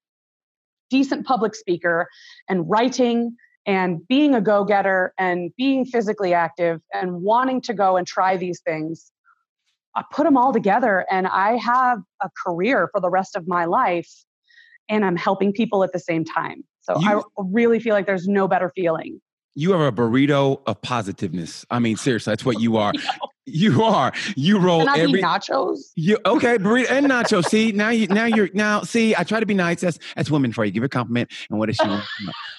decent public speaker and writing and being a go-getter and being physically active and wanting to go and try these things I put them all together and I have a career for the rest of my life and I'm helping people at the same time. So I really feel like there's no better feeling. You are a burrito of positiveness. I mean, seriously, that's what you are. You are. You roll Can I every. nachos? You okay, burrito and nachos. See, now you now you're now see, I try to be nice. That's that's women for you. Give her a compliment. And what does she want?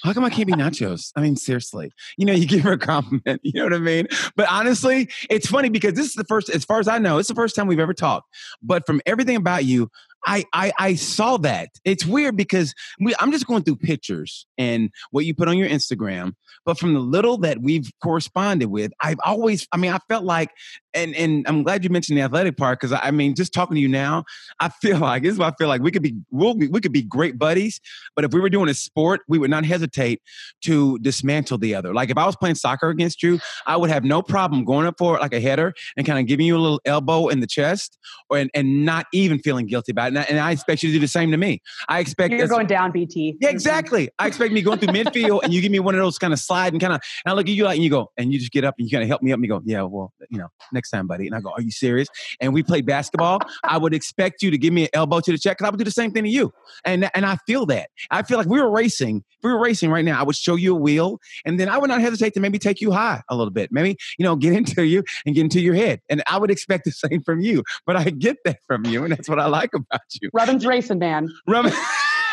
How come I can't be nachos? I mean, seriously. You know, you give her a compliment. You know what I mean? But honestly, it's funny because this is the first, as far as I know, it's the first time we've ever talked. But from everything about you, I I, I saw that. It's weird because we, I'm just going through pictures and what you put on your Instagram. But from the little that we've corresponded with, I've always, I mean, I felt like and and I'm glad you mentioned the athletic part because I mean, just talking to you now, I feel like this is what I feel like we could be we'll we could be great buddies, but if we were doing a sport, we would not hesitate to dismantle the other. Like if I was playing soccer against you, I would have no problem going up for like a header and kind of giving you a little elbow in the chest, or and, and not even feeling guilty about it. And I, and I expect you to do the same to me. I expect You're going down, BT. Yeah, exactly. I expect me going through midfield and you give me one of those kind of slide and kind of, and I look at you like, and you go, and you just get up and you kind of help me up and you go, yeah, well, you know, next time, buddy. And I go, are you serious? And we play basketball. I would expect you to give me an elbow to the check because I would do the same thing to you. And, and I feel that. I feel like we were racing. If we were racing right now, I would show you a wheel and then I would not hesitate to maybe take you high a little bit. Maybe, you know, get into you and get into your head. And I would expect the same from you, but I get that from you. And that's what I like about you. Robin's racing, man. Rum-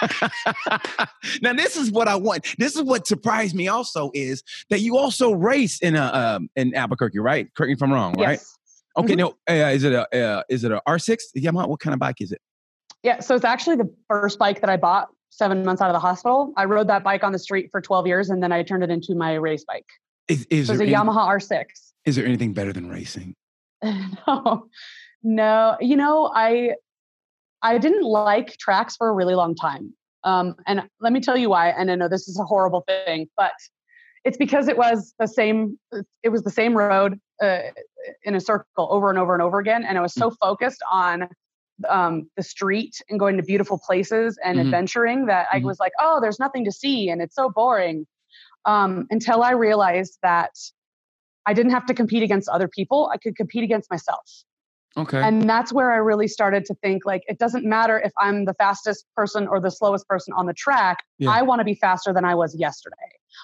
now this is what I want. This is what surprised me also is that you also race in a um, in Albuquerque, right? Correct me if I'm wrong, right? Yes. Okay, Mhm. no, uh, is it a uh, is it a R6 Yamaha? What kind of bike is it? Yeah. So it's actually the first bike that I bought seven months out of the hospital. I rode that bike on the street for 12 years and then I turned it into my race bike. Is, is So it's a any- Yamaha R6. Is there anything better than racing? no, no. You know, I I didn't like tracks for a really long time. Um, and let me tell you why. And I know this is a horrible thing, but it's because it was the same. It was the same road uh, in a circle over and over and over again, and I was so focused on um, the street and going to beautiful places and Mhm. adventuring that I Mhm. was like, oh, there's nothing to see, and it's so boring. Um, until I realized that I didn't have to compete against other people; I could compete against myself. Okay. And that's where I really started to think like it doesn't matter if I'm the fastest person or the slowest person on the track. Yeah. I want to be faster than I was yesterday.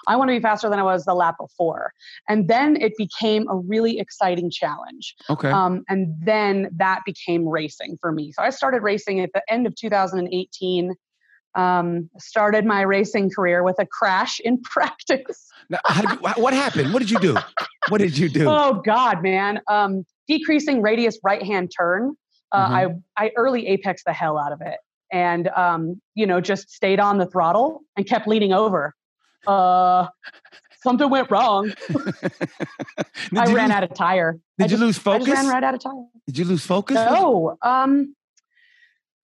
I want to be faster than I was the lap before. And then it became a really exciting challenge. okay. Um, and then that became racing for me. So I started racing at the end of 2018. Um, started my racing career with a crash in practice. Now, you, what happened? What did you do? What did you do? Oh God, man. Um, decreasing radius right hand turn. Uh, Mm-hmm. I I early apex the hell out of it, and um, you know just stayed on the throttle and kept leaning over. Uh, something went wrong. I ran lose, out of tire. Did I you just, lose I focus? just ran right out of tire. Did you lose focus? No. Um,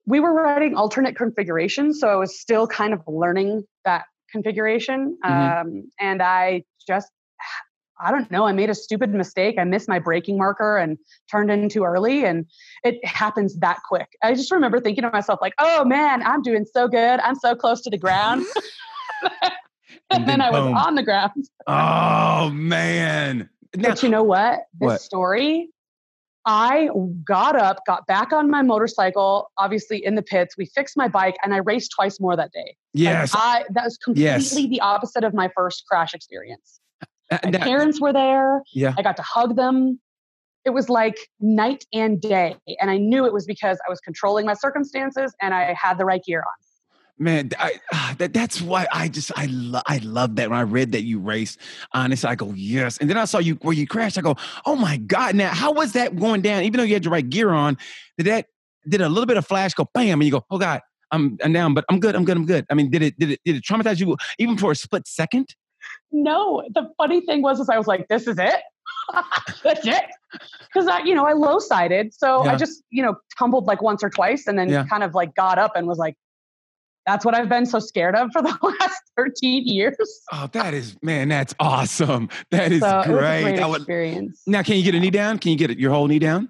we were writing alternate configurations, so I was still kind of learning that configuration. Mhm. Um, and I just, I don't know, I made a stupid mistake. I missed my braking marker and turned in too early, and it happens that quick. I just remember thinking to myself, like, "Oh man, I'm doing so good. I'm so close to the ground." and, And then, then I was boom. on the ground. Oh man. Now, But you know what? This What? story, I got up, got back on my motorcycle, obviously in the pits. We fixed my bike and I raced twice more that day. Like, yes. I that was completely Yes. the opposite of my first crash experience. Uh, My now- parents were there. yeah. I got to hug them. It was like night and day. And I knew it was because I was controlling my circumstances and I had the right gear on. Man, I, ah, that, that's why I just I love I love that when I read that you raced. Honestly, I go yes, and then I saw you where you crashed. I go, oh my god! Now, how was that going down? Even though you had your right gear on, did that did a little bit of flash go bam, and you go, oh god, I'm I'm down, but I'm good, I'm good, I'm good. I mean, did it did it did it traumatize you even for a split second? No, the funny thing was, is I was like, this is it. That's it. Because I, you know, I low sided. So Yeah. I just, you know, tumbled like once or twice and then Yeah. kind of like got up and was like, that's what I've been so scared of for the last 13 years. Oh, that is man, that's awesome. That is so it was a great. great would, experience. now, can you get a knee down? Can you get it, your whole knee down?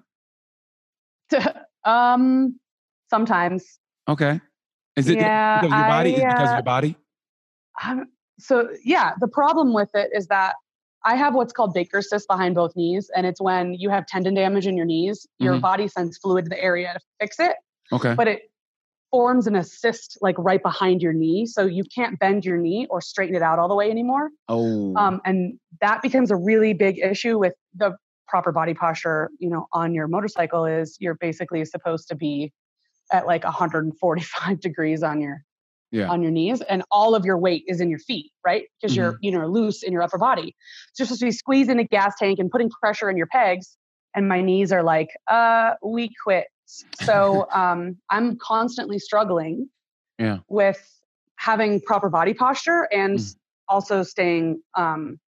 um, sometimes. Okay. Is it Yeah, because of your body? Is it because of your body? I'm, so yeah, the problem with it is that I have what's called Baker's cyst behind both knees, and it's when you have tendon damage in your knees, your Mhm. body sends fluid to the area to fix it, Okay. but it forms an assist like right behind your knee, so you can't bend your knee or straighten it out all the way anymore. oh. Um, and that becomes a really big issue with the proper body posture. You know, on your motorcycle is you're basically supposed to be at like 145 degrees on your Yeah. on your knees and all of your weight is in your feet right because you're Mm-hmm. you know loose in your upper body so you're supposed to be squeezing a gas tank and putting pressure in your pegs and my knees are like uh we quit so um i'm constantly struggling Yeah. with having proper body posture and Mm. also staying um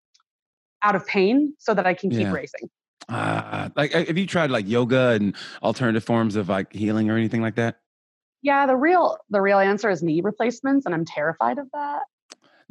out of pain so that i can keep Yeah. racing Uh, like, have you tried like yoga and alternative forms of like healing or anything like that? yeah the real the real answer is knee replacements and i'm terrified of that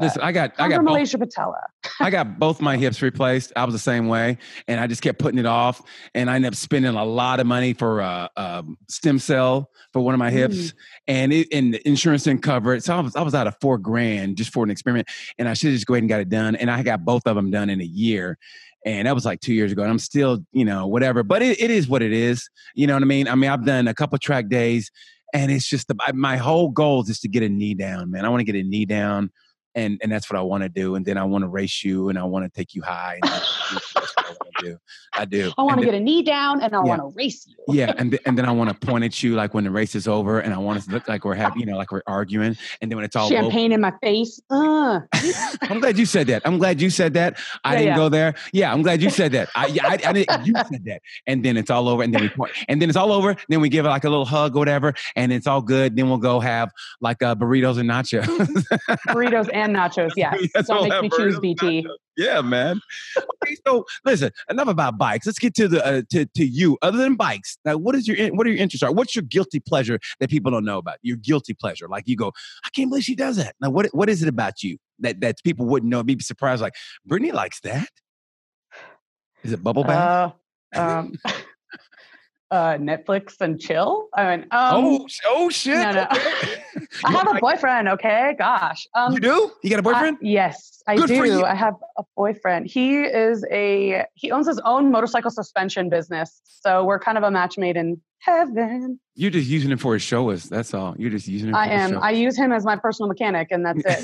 Listen, I got I got both, malacia Patella. I got both my hips replaced. I was the same way, and I just kept putting it off, and I ended up spending a lot of money for a, a stem cell for one of my hips, Mm. and it and the insurance didn't cover it. So I was I was out of four grand just for an experiment, and I should just go ahead and got it done, and I got both of them done in a year. And that was like two years ago, and I'm still, you know, whatever. But it, it is what it is. You know what I mean? I mean, I've done a couple track days, and it's just the, my whole goal is just to get a knee down, man. I want to get a knee down, and and that's what I want to do. And then I want to race you, and I want to take you high. And that's, that's what I want to do. I do. I want to get a knee down and I Yeah. want to race you. yeah, and th- and then I want to point at you like when the race is over, and I want it to look like we're having, you know, like we're arguing, and then when it's all over, Champagne in my face. Uh. I'm glad you said that. I'm glad you said that. I Yeah, didn't yeah. go there. Yeah, I'm glad you said that. I, yeah, I, I didn't, you said that. And then it's all over. And then we point, and then it's all over. Then we give it like a little hug or whatever, and it's all good. Then we'll go have like uh, burritos and nachos. Burritos and nachos. Yeah. Yes, Don't we'll make me choose BT. nachos. Yeah, man. Okay, so listen. Enough about bikes. Let's get to the uh, to to you. Other than bikes, now what is your what are your interests? Are what's your guilty pleasure that people don't know about? Your guilty pleasure, like you go, I can't believe she does that. Now, what what is it about you that that people wouldn't know? Be surprised, like Brittany likes that. Is it bubble bath? Uh, um, uh, Netflix and chill. I mean, um, oh, oh shit! no, no. okay. I have a boyfriend. Okay, gosh. Um, You do? You got a boyfriend? yes, I Good do. I have a boyfriend. He is a he owns his own motorcycle suspension business. So we're kind of a match made in heaven. You're just using him for his show. Is that's all? You're just using. For I am. I use him as my personal mechanic, and that's it.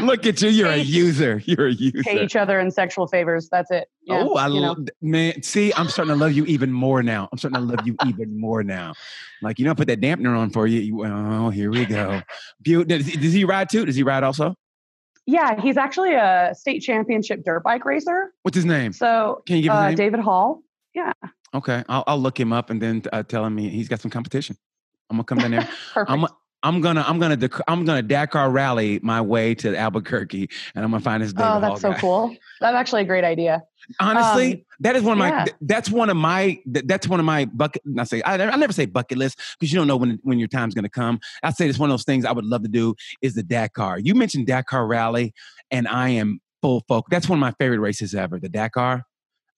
Look at you. You're a user. You're a user. Pay each other in sexual favors. That's it. Yeah, oh, I love man. See, I'm starting to love you even more now. I'm starting to love you even more now. Like you know, I put that dampener on for you. you oh, here we go. Does he, does he ride too? Does he ride also? Yeah, he's actually a state championship dirt bike racer. What's his name? So Can you give uh? David Hall. Okay, I'll, I'll look him up and then uh, tell him he, he's got some competition. I'm gonna come down there. Perfect. I'm I'm gonna I'm gonna dec- I'm gonna Dakar rally my way to Albuquerque, and I'm gonna find this. David oh, Hall that's so guy. cool. That's actually a great idea. Honestly, Um, that is one of my. yeah. That's one of my. That's one of my bucket. I say I, I never say bucket list because you don't know when when your time's gonna come. I say it's one of those things I would love to do is the Dakar. You mentioned Dakar rally, and I am full focus. That's one of my favorite races ever. The Dakar.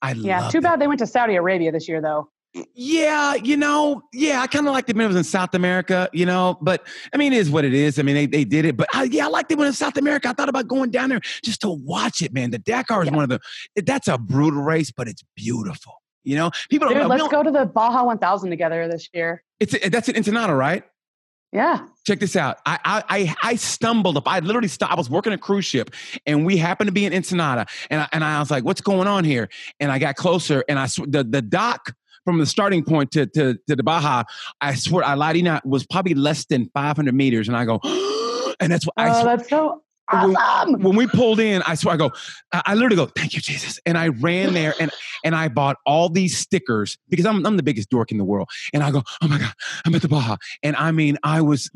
I Yeah. Too it. bad they went to Saudi Arabia this year, though. Yeah, you know, yeah, I kind of liked it when it was in South America, you know, but I mean, it is what it is. I mean, they, they did it, but I, yeah, I liked it when it was South America. I thought about going down there just to watch it, man. The Dakar is Yeah. one of the, that's a brutal race, but it's beautiful. You know, people don't Dude, we let's don't- go to the Baja 1000 together this year. It's that's an Ensenada, right? Yeah. Check this out. I I I, stumbled up. I literally stopped. I was working a cruise ship, and we happened to be in Ensenada, and I, and I was like, "What's going on here?" And I got closer, and I sw- the the dock from the starting point to to to the Baja. I swear, I lied not, was probably less than 500 meters, and I go, and that's what I. oh, that's so awesome. when we pulled in, I swear I go, I, literally go, thank you, Jesus. And I ran there and and I bought all these stickers because I'm I'm the biggest dork in the world. And I go, oh my God, I'm at the Baja. And I mean, I was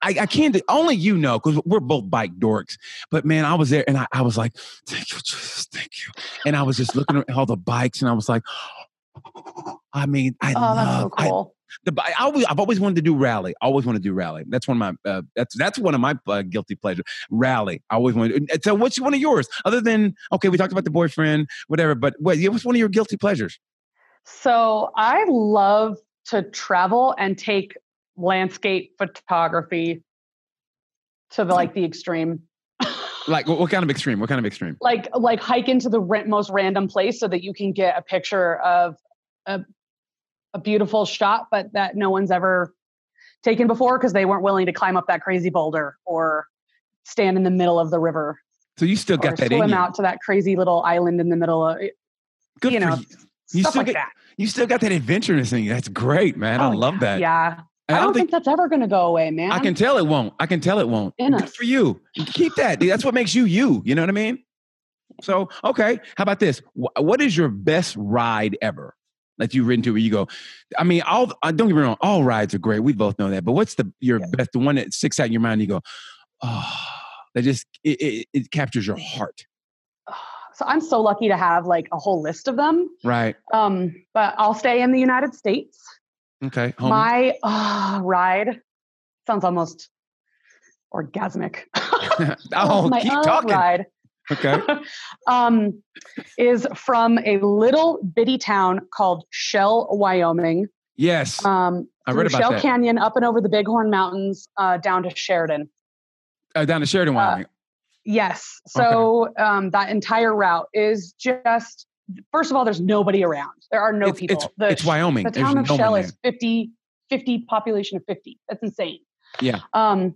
I, I can't only you know because we're both bike dorks. But man, I was there and I, I was like, thank you, Jesus, thank you. And I was just looking at all the bikes and I was like, I mean, I Oh, so love I- cool. The I always, I've always wanted to do rally. I always want to do rally. That's one of my uh, that's that's one of my uh, guilty pleasure. Rally. I always wanted. So what's one of yours? Other than okay, we talked about the boyfriend, whatever. But what? What's one of your guilty pleasures? So I love to travel and take landscape photography to the, like the extreme. Like what, what kind of extreme? What kind of extreme? like like hike into the most random place so that you can get a picture of a, a beautiful shot but that no one's ever taken before because they weren't willing to climb up that crazy boulder or stand in the middle of the river So you still got that in swim you. out to that crazy little island in the middle of Good you for know, you. You stuff still like get, that you still got that adventurous in you. That's great, man. I Oh, love that. yeah And i don't think, that's ever going to go away man I can tell it won't. I can tell it won't. In Good us. for you. Keep that. That's what makes you you. You know what I mean? So, okay. How about this? What is your best ride ever that you've ridden to where you go? I mean, all uh, don't get me wrong, all rides are great. We both know that. But what's the your Yeah. best, the one that sticks out in your mind? You go, oh, that just it, it, it captures your heart, so i'm so lucky to have like a whole list of them right? um, but i'll stay in the united states Okay. My uh, ride sounds almost orgasmic. oh, my keep talking. ride Okay. um, is from a little bitty town called Shell, Wyoming. Yes. Um, I read about Shell that. Canyon, up and over the Bighorn Mountains, uh, down to Sheridan. Uh, down to Sheridan, uh, Wyoming. Yes. So um, that entire route is just, first of all, there's nobody around. There are no it's, people. it's, The it's Wyoming. the There's town of no Shell is 50, 50 population of 50. That's insane. Yeah. Um,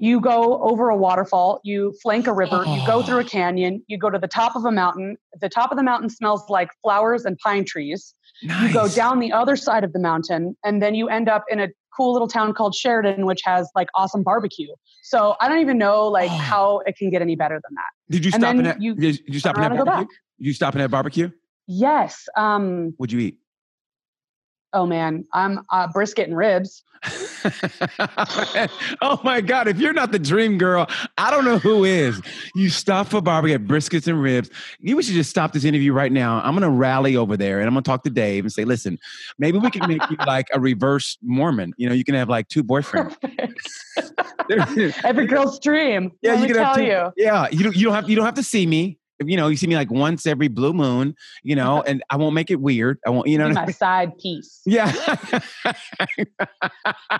you go over a waterfall, you flank a river, you go through a Oh. canyon, you go to the top of a mountain. The top of the mountain smells like flowers and pine trees. there. You go down the other side of the mountain, and then you end up in a cool little town called Sheridan, which has like awesome barbecue. So I don't even know like Oh. how it can get any better than that. Did you and stop in that? you did you stop in turn that and go barbecue? Did you stop in that barbecue? Yes. Um, What'd you eat? Oh man, I'm uh, brisket and ribs. oh my God. If you're not the dream girl, I don't know who is. You stop for barbecue at briskets and ribs. You we should just stop this interview right now. I'm going to rally over there and I'm going to talk to Dave and say, listen, maybe we can make you like a reverse Mormon. You know, you can have like two boyfriends. Every girl's dream. Yeah, you can have two- you. Yeah, you don't, you don't have you don't have to see me. You know, you see me like once every blue moon. You know, and I won't make it weird. I won't. You know. What I my mean? side piece. Yeah.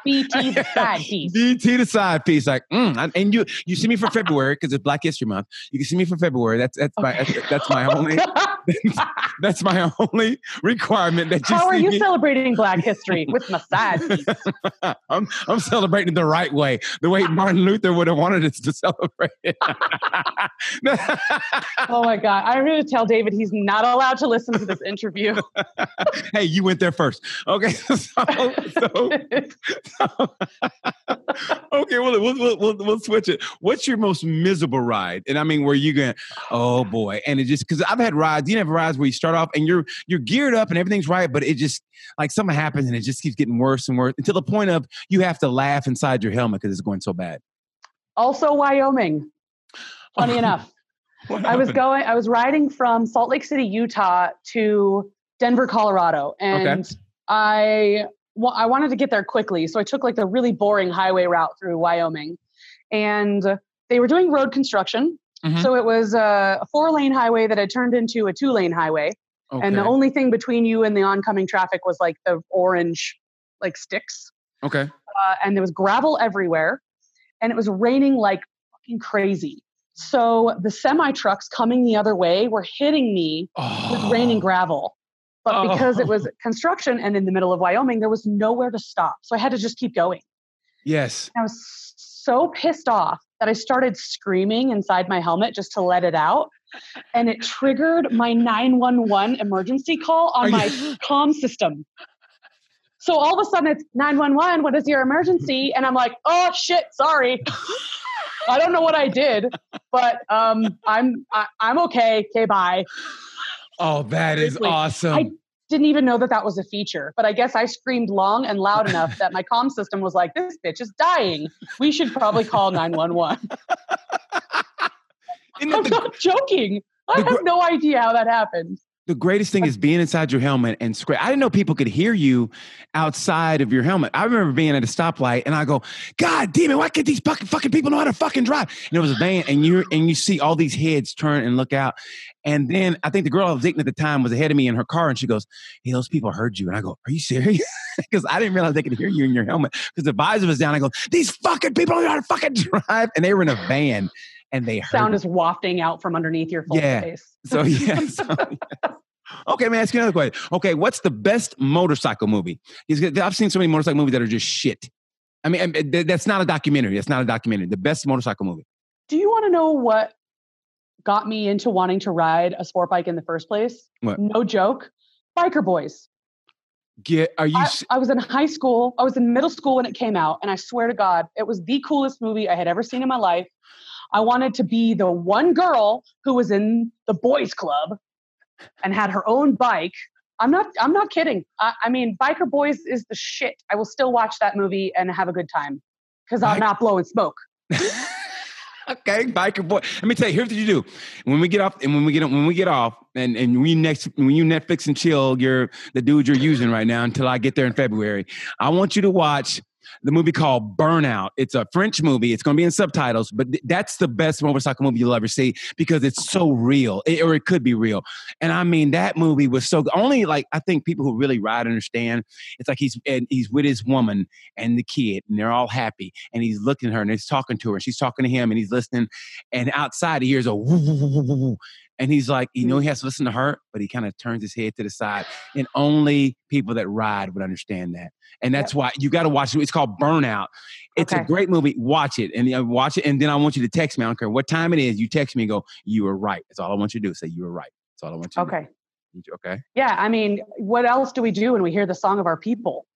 BT the side piece. DT the side piece, like, mm, and you you see me for February because it's Black History Month. You can see me for February. That's that's my that's, that's my only that's my only requirement that you How are you me. celebrating Black History with massage? I'm I'm celebrating the right way, the way Martin Luther would have wanted us to celebrate it. Oh my God. I'm going to tell David he's not allowed to listen to this interview. hey, you went there first. Okay, so, so okay, well, we'll, we'll, we'll, we'll switch it. What's your most miserable ride? And I mean, where you going, oh boy. And it just, because I've had rides, you have rides where you start off and you're, you're geared up and everything's right, but it just, like something happens and it just keeps getting worse and worse until the point of you have to laugh inside your helmet because it's going so bad. also, Wyoming. Funny enough. I was going, I was riding from Salt Lake City, Utah to Denver, Colorado. And I, wa- I wanted to get there quickly. So I took like the really boring highway route through Wyoming. And they were doing road construction. Mhm. So it was a, four lane highway that had turned into a two lane highway. And the only thing between you and the oncoming traffic was like the orange, like sticks. okay. uh, and there was gravel everywhere and it was raining like fucking crazy so the semi trucks coming the other way were hitting me with raining gravel but because it was Oh. construction and in the middle of wyoming there was nowhere to stop so i had to just keep going Yes. i was so pissed off that i started screaming inside my helmet just to let it out and it triggered my 911 emergency call on my comm system so all of a sudden it's 911, what is your emergency? And I'm like, oh shit, sorry. I don't know what I did, but um, I'm I, I'm okay. Okay, bye. Oh, that is awesome. I- Didn't even know that that was a feature, but I guess I screamed long and loud enough that my comm system was like, this bitch is dying. We should probably call 911. Isn't I'm the, not joking. I have gr- no idea how that happened. The greatest thing is being inside your helmet and scream. I didn't know people could hear you outside of your helmet. I remember being at a stoplight and I go, God damn it, why can't these fucking fucking people know how to fucking drive? And it was a van and you and you see all these heads turn and look out. And then I think the girl I was dating at the time was ahead of me in her car and she goes, Hey, those people heard you. And I go, Are you serious? Because I didn't realize they could hear you in your helmet. Because the visor was down. I go, These fucking people know how to fucking drive. And they were in a van and they heard Sound is wafting out from underneath your full Yeah. face. So yeah. So, yes. Okay, man. Ask you another question. Okay, what's the best motorcycle movie? I've seen so many motorcycle movies that are just shit. I mean, that's not a documentary. That's not a documentary. The best motorcycle movie. Do you want to know what got me into wanting to ride a sport bike in the first place? What? No joke. Biker Boys. Get? Are you? I was in high school. I was in middle school when it came out, and I swear to God, it was the coolest movie I had ever seen in my life. I wanted to be the one girl who was in the boys' club and had her own bike. I'm not. I'm not kidding. I, I mean, Biker Boys is the shit. I will still watch that movie and have a good time because I'm not blowing smoke. okay, biker boy. Let me tell you. Here's what you do. When we get off, and when we get when we get off, and and we next when you Netflix and chill, you're the dude you're using right now until I get there in February. I want you to watch the movie called Burnout. It's a French movie. It's going to be in subtitles, but th- that's the best motorcycle movie you'll ever see because it's so real, it, or it could be real. And I mean, that movie was so. Only like I think people who really ride understand. It's like he's and he's with his woman and the kid, and they're all happy, and he's looking at her and he's talking to her, and she's talking to him, and he's listening, and outside he hears a woo, woo, woo, woo, woo. And he's like, you know, he has to listen to her, but he kind of turns his head to the side, and only people that ride would understand that. And that's why you got to watch it. It's called Burnout. It's a great movie. Watch it and uh, watch it. And then I want you to text me. I don't care what time it is. You text me and go, You were right. That's all I want you to do. Say, You were right. That's all I want you to Okay. do. Okay. Yeah. I mean, what else do we do when we hear the song of our people?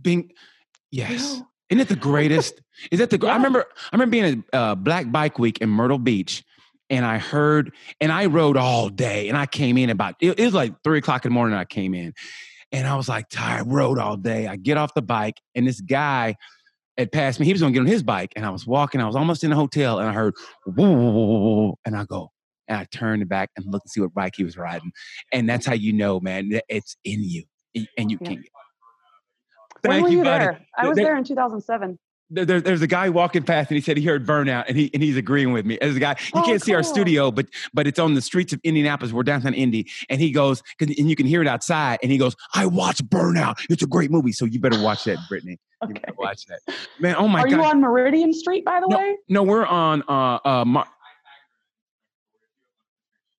Being, Yes. Isn't it the greatest? Is that the? gr- I remember. I remember being at uh, Black Bike Week in Myrtle Beach, and I heard, and I rode all day, and I came in about. It, it was like three o'clock in the morning. I came in, and I was like tired. Rode all day. I get off the bike, and this guy had passed me. He was going to get on his bike, and I was walking. I was almost in the hotel, and I heard, whoa, woo, woo, and I go, and I turned back and looked and see what bike he was riding, and that's how you know, man, it's in you, and- you Yeah. can't. when Thank were you, you there? I was There- there in 2007. There, there- there's a guy walking past and he said he heard burnout and he and he's agreeing with me. There's a guy you Oh, can't see our studio, but but it's on the streets of Indianapolis. We're downtown Indy, and he goes and you can hear it outside. And he goes, "I watch Burnout. It's a great movie, so you better watch that, Brittany. You Okay. better watch that, man. Oh my god, Are you on Meridian Street, by the way? no, we're on. Uh, uh, Mar-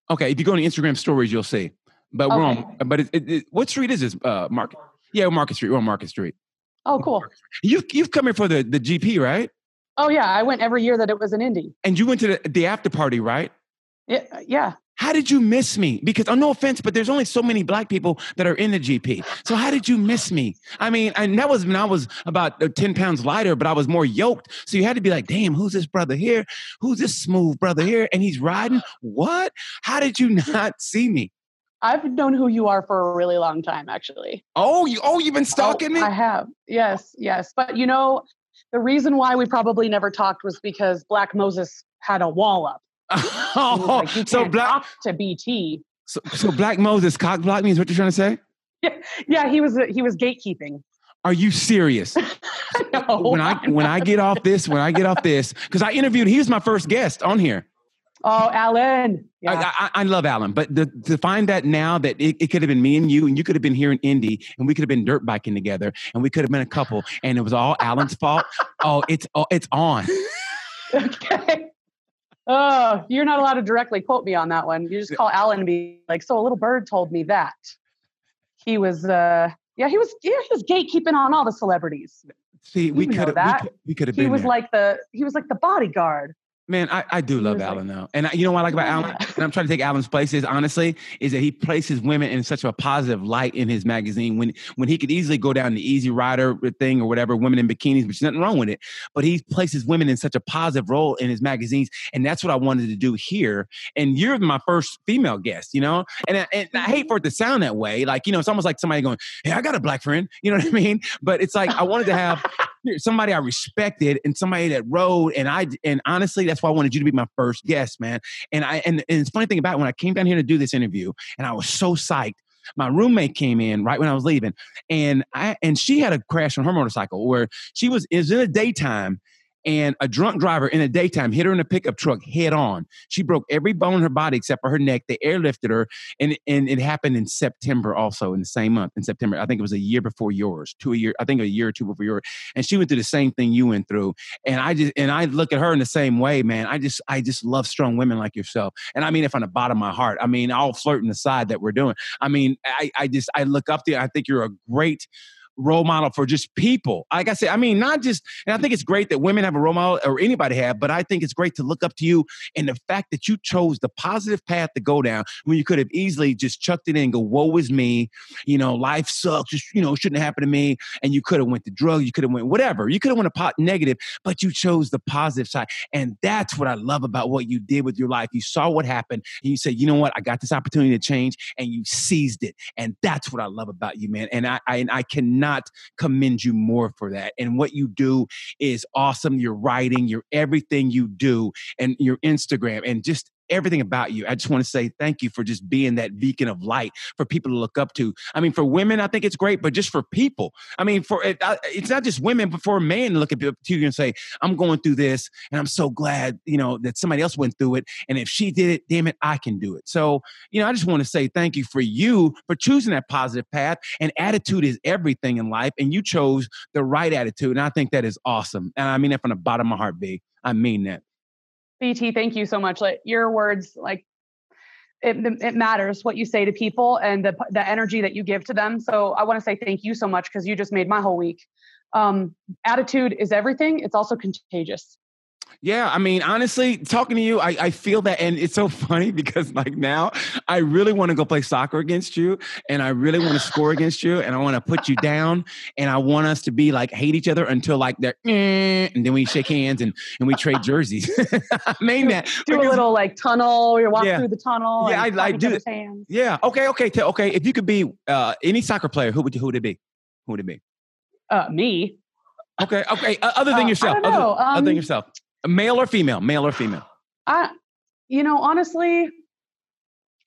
okay, if you go to Instagram stories, you'll see. But we're on. But it, it, it- what street is this? Uh, Market. Yeah, Market Street. We're on Market Street. Oh, cool. You've you've come here for the the GP, right? Oh, yeah. I went every year that it was in Indy. And you went to the, the after party, right? Yeah. yeah. How did you miss me? Because oh, no offense, but there's only so many black people that are in the GP. So how did you miss me? I mean, and that was when I was about uh, 10 pounds lighter, but I was more yoked. So you had to be like, damn, who's this brother here? Who's this smooth brother here? And he's riding. What? How did you not see me? I've known who you are for a really long time, actually. Oh, you oh, you've been Oh, stalking me? I have. Yes, yes. But you know, the reason why we probably never talked was because Black Moses had a wall up. Oh, like, you so black to BT. so, so black Moses cock block me is what you're trying to say? Yeah, he was he was gatekeeping. Are you serious? no, when I when I get off this, when I get off this, because I interviewed, he was my first guest on here. Oh, Alan. Yeah. I, I, I love Alan, but the, to find that now that it, it could have been me and you, and you could have been here in Indy, and we could have been dirt biking together, and we could have been a couple, and it was all Alan's fault. Oh, it's oh, it's on. okay. Oh, you're not allowed to directly quote me on that one. You just call Alan and be like, "So a little bird told me that he was, uh, yeah, he was, yeah, he was gatekeeping on all the celebrities. See, we You know could have we could, we have He was there. like the, he was like the bodyguard. Man, I, I do He love was like- Alan though, and I, you know what I like about Alan, and I'm trying to take Alan's place is honestly is that he places women in such a positive light in his magazine. When when he could easily go down the Easy Rider thing or whatever, women in bikinis, which is nothing wrong with it, but he places women in such a positive role in his magazines, and that's what I wanted to do here. And you're my first female guest, you know, and I, and I hate for it to sound that way, like you know, it's almost like somebody going, "Hey, I got a black friend," you know what I mean? But it's like I wanted to have somebody I respected and somebody that rode. And I and honestly, that's why I wanted you to be my first guest, man. And I and, and it's funny thing about it, when I came down here to do this interview, and I was so psyched. My roommate came in right when I was leaving, and I and she had a crash on her motorcycle where she was is in the daytime. And a drunk driver in the daytime hit her in a pickup truck head on. She broke every bone in her body except for her neck. They airlifted her, and and it happened in September, also in the same month in September. I think it was a year before yours, two a year. I think a year or two before yours. And she went through the same thing you went through. And I just and I look at her in the same way, man. I just I just love strong women like yourself. And I mean it from the bottom of my heart. I mean, all flirting aside that we're doing. I mean, I I just I look up to you. I think you're a great role model for just people. Like I said, I mean, not just, and I think it's great that women have a role model or anybody have, but I think it's great to look up to you and the fact that you chose the positive path to go down when you could have easily just chucked it in and go, woe is me, you know, life sucks, just, you know, shouldn't happen to me. And you could have went to drugs, you could have went whatever, you could have went a pot negative, but you chose the positive side. And that's what I love about what you did with your life. You saw what happened and you said, you know what, I got this opportunity to change and you seized it. And that's what I love about you, man. And I, I, and I cannot commend you more for that. And what you do is awesome. Your writing, your everything you do, and your Instagram, and just everything about you. I just want to say thank you for just being that beacon of light for people to look up to. I mean, for women, I think it's great, but just for people, I mean, for it, I, it's not just women, but for a man to look at you and say, "I'm going through this, and I'm so glad, you know, that somebody else went through it, and if she did it, damn it, I can do it." So, you know, I just want to say thank you for you for choosing that positive path. And attitude is everything in life, and you chose the right attitude, and I think that is awesome. And I mean that from the bottom of my heart, B. I mean that. BT, thank you so much. Like your words, like it, it matters what you say to people and the, the energy that you give to them. So I want to say thank you so much because you just made my whole week. Um, attitude is everything. It's also contagious. Yeah, I mean, honestly, talking to you, I, I feel that, and it's so funny because like now, I really want to go play soccer against you, and I really want to score against you, and I want to put you down, and I want us to be like hate each other until like they're, eh, and then we shake hands and and we trade jerseys. I mean that. Do because- a little like tunnel. You walk Yeah. through the tunnel. Yeah, I- I do Hands. Yeah. Okay. Okay. t- Okay. If you could be uh, any soccer player, who would who would it be? Who would it be? Uh, me. Okay. Okay. Uh, other than Uh, yourself. Other, know, other than um, yourself. Male or female? Male or female? I, you know, honestly,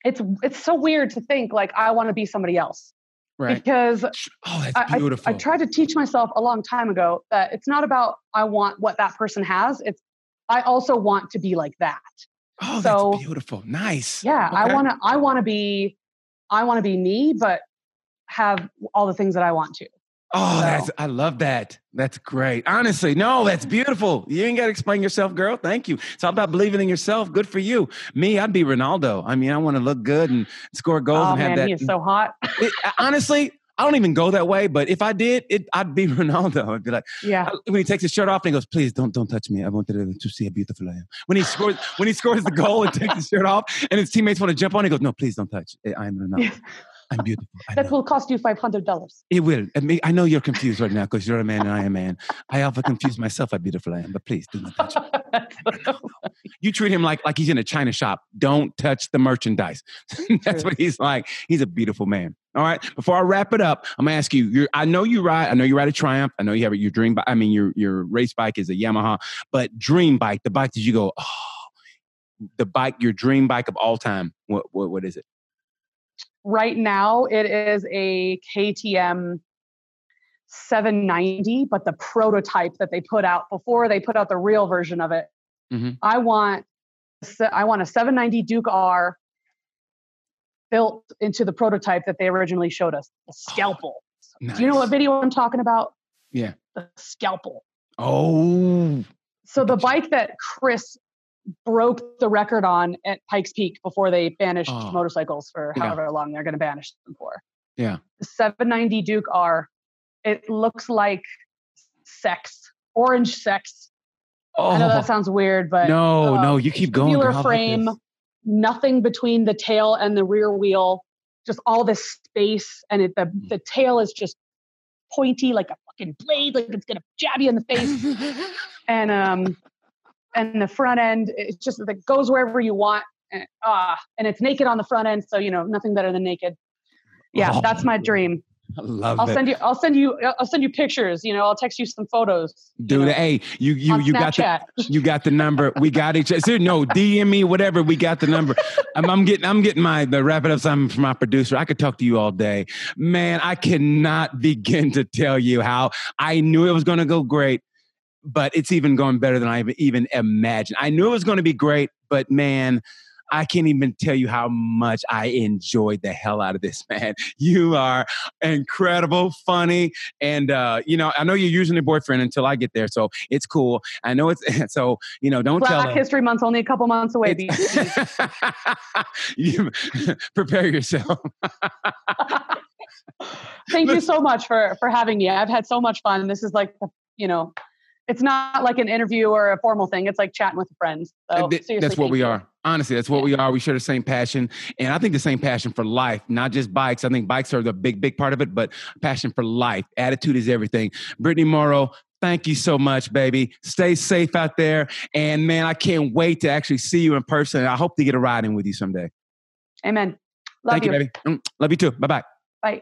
it's it's so weird to think like I want to be somebody else Right. because Oh, that's I, I- beautiful. I, tried to teach myself a long time ago that it's not about I want what that person has. It's I also want to be like that. oh, so- that's beautiful. Nice. Yeah, I want to. I want to be. I want to be me, but have all the things that I want to. Oh, So- that's I love that. That's great. Honestly, no, that's beautiful. You ain't got to explain yourself, girl. Thank you. It's all about believing in yourself. Good for you. Me, I'd be Ronaldo. I mean, I want to look good and score goals oh and have man, that. he is so hot. It- honestly, I don't even go that way. But if I did, it, I'd be Ronaldo. I'd be like. Yeah, when he takes his shirt off and he goes, "Please don't don't touch me. I want to, to see how beautiful I am." When he scores when he scores the goal and takes his shirt off, and his teammates want to jump on, he goes, "No, please don't touch. I'm Ronaldo. I'm beautiful. That will cost you five hundred dollars. It will. I, mean, I know you're confused right now because you're a man and I am a man. I often confuse myself how beautiful I am, but please do not touch me. You treat him like like he's in a china shop. Don't touch the merchandise. That's True. what he's like. He's a beautiful man. All right. Before I wrap it up, I'm gonna ask you. You're, I know you ride. I know you ride a Triumph. I know you have your dream. bike. I mean, your your race bike is a Yamaha, but dream bike, the bike that you go, oh, the bike, your dream bike of all time. What what what is it? Right now, it is a KTM 790, but the prototype that they put out before they put out the real version of it. Mhm. I want I want a 790 Duke R built into the prototype that they originally showed us. The scalpel. Do you know what video I'm talking about? Yeah. The scalpel. Oh, So the bike that Chris broke the record on at Pikes Peak before they banished Oh. motorcycles for Yeah. however long they're going to banish them for. Yeah. The 790 Duke R. It looks like sex, orange sex. oh. I know that sounds weird, but no, uh, no, you keep going. girl. Frame, nothing between the tail and the rear wheel, just all this space, and it, the Mm. the tail is just pointy like a fucking blade, like it's gonna jab you in the face. and um, and the front end, it just it goes wherever you want. And, ah, and it's naked on the front end, so you know nothing better than naked. Yeah, Oh. that's my dream. I love I'll it. send you. I'll send you. I'll send you pictures. You know, I'll text you some photos. you Dude, know, hey, you you you got the you got the number. We got each other. No, DM me, whatever. We got the number. I'm, I'm getting I'm getting my the wrap it up something from my producer. I could talk to you all day. Man, I cannot begin to tell you how I knew it was gonna go great, but it's even going better than I even imagined. I knew it was gonna be great, but man. I can't even tell you how much I enjoyed the hell out of this, man. You are incredible, funny, and uh, you know, I know you're using your boyfriend until I get there, so it's cool. I know it's so you know, don't tell Black. History Month's only a couple months away. You prepare yourself. Thank you so much for for having me. I've had so much fun. This is like you know, it's not like an interview or a formal thing. It's like chatting with friends. So Th- that's what we you. are. Honestly, that's what we are. We share the same passion, and I think the same passion for life, not just bikes. I think bikes are the big, big part of it, but passion for life. Attitude is everything. Brittany Morrow, thank you so much, baby. Stay safe out there, and man, I can't wait to actually see you in person. I hope to get a ride in with you someday. Amen. Love thank you, you. baby. Mm, Love you too. Bye bye. Bye.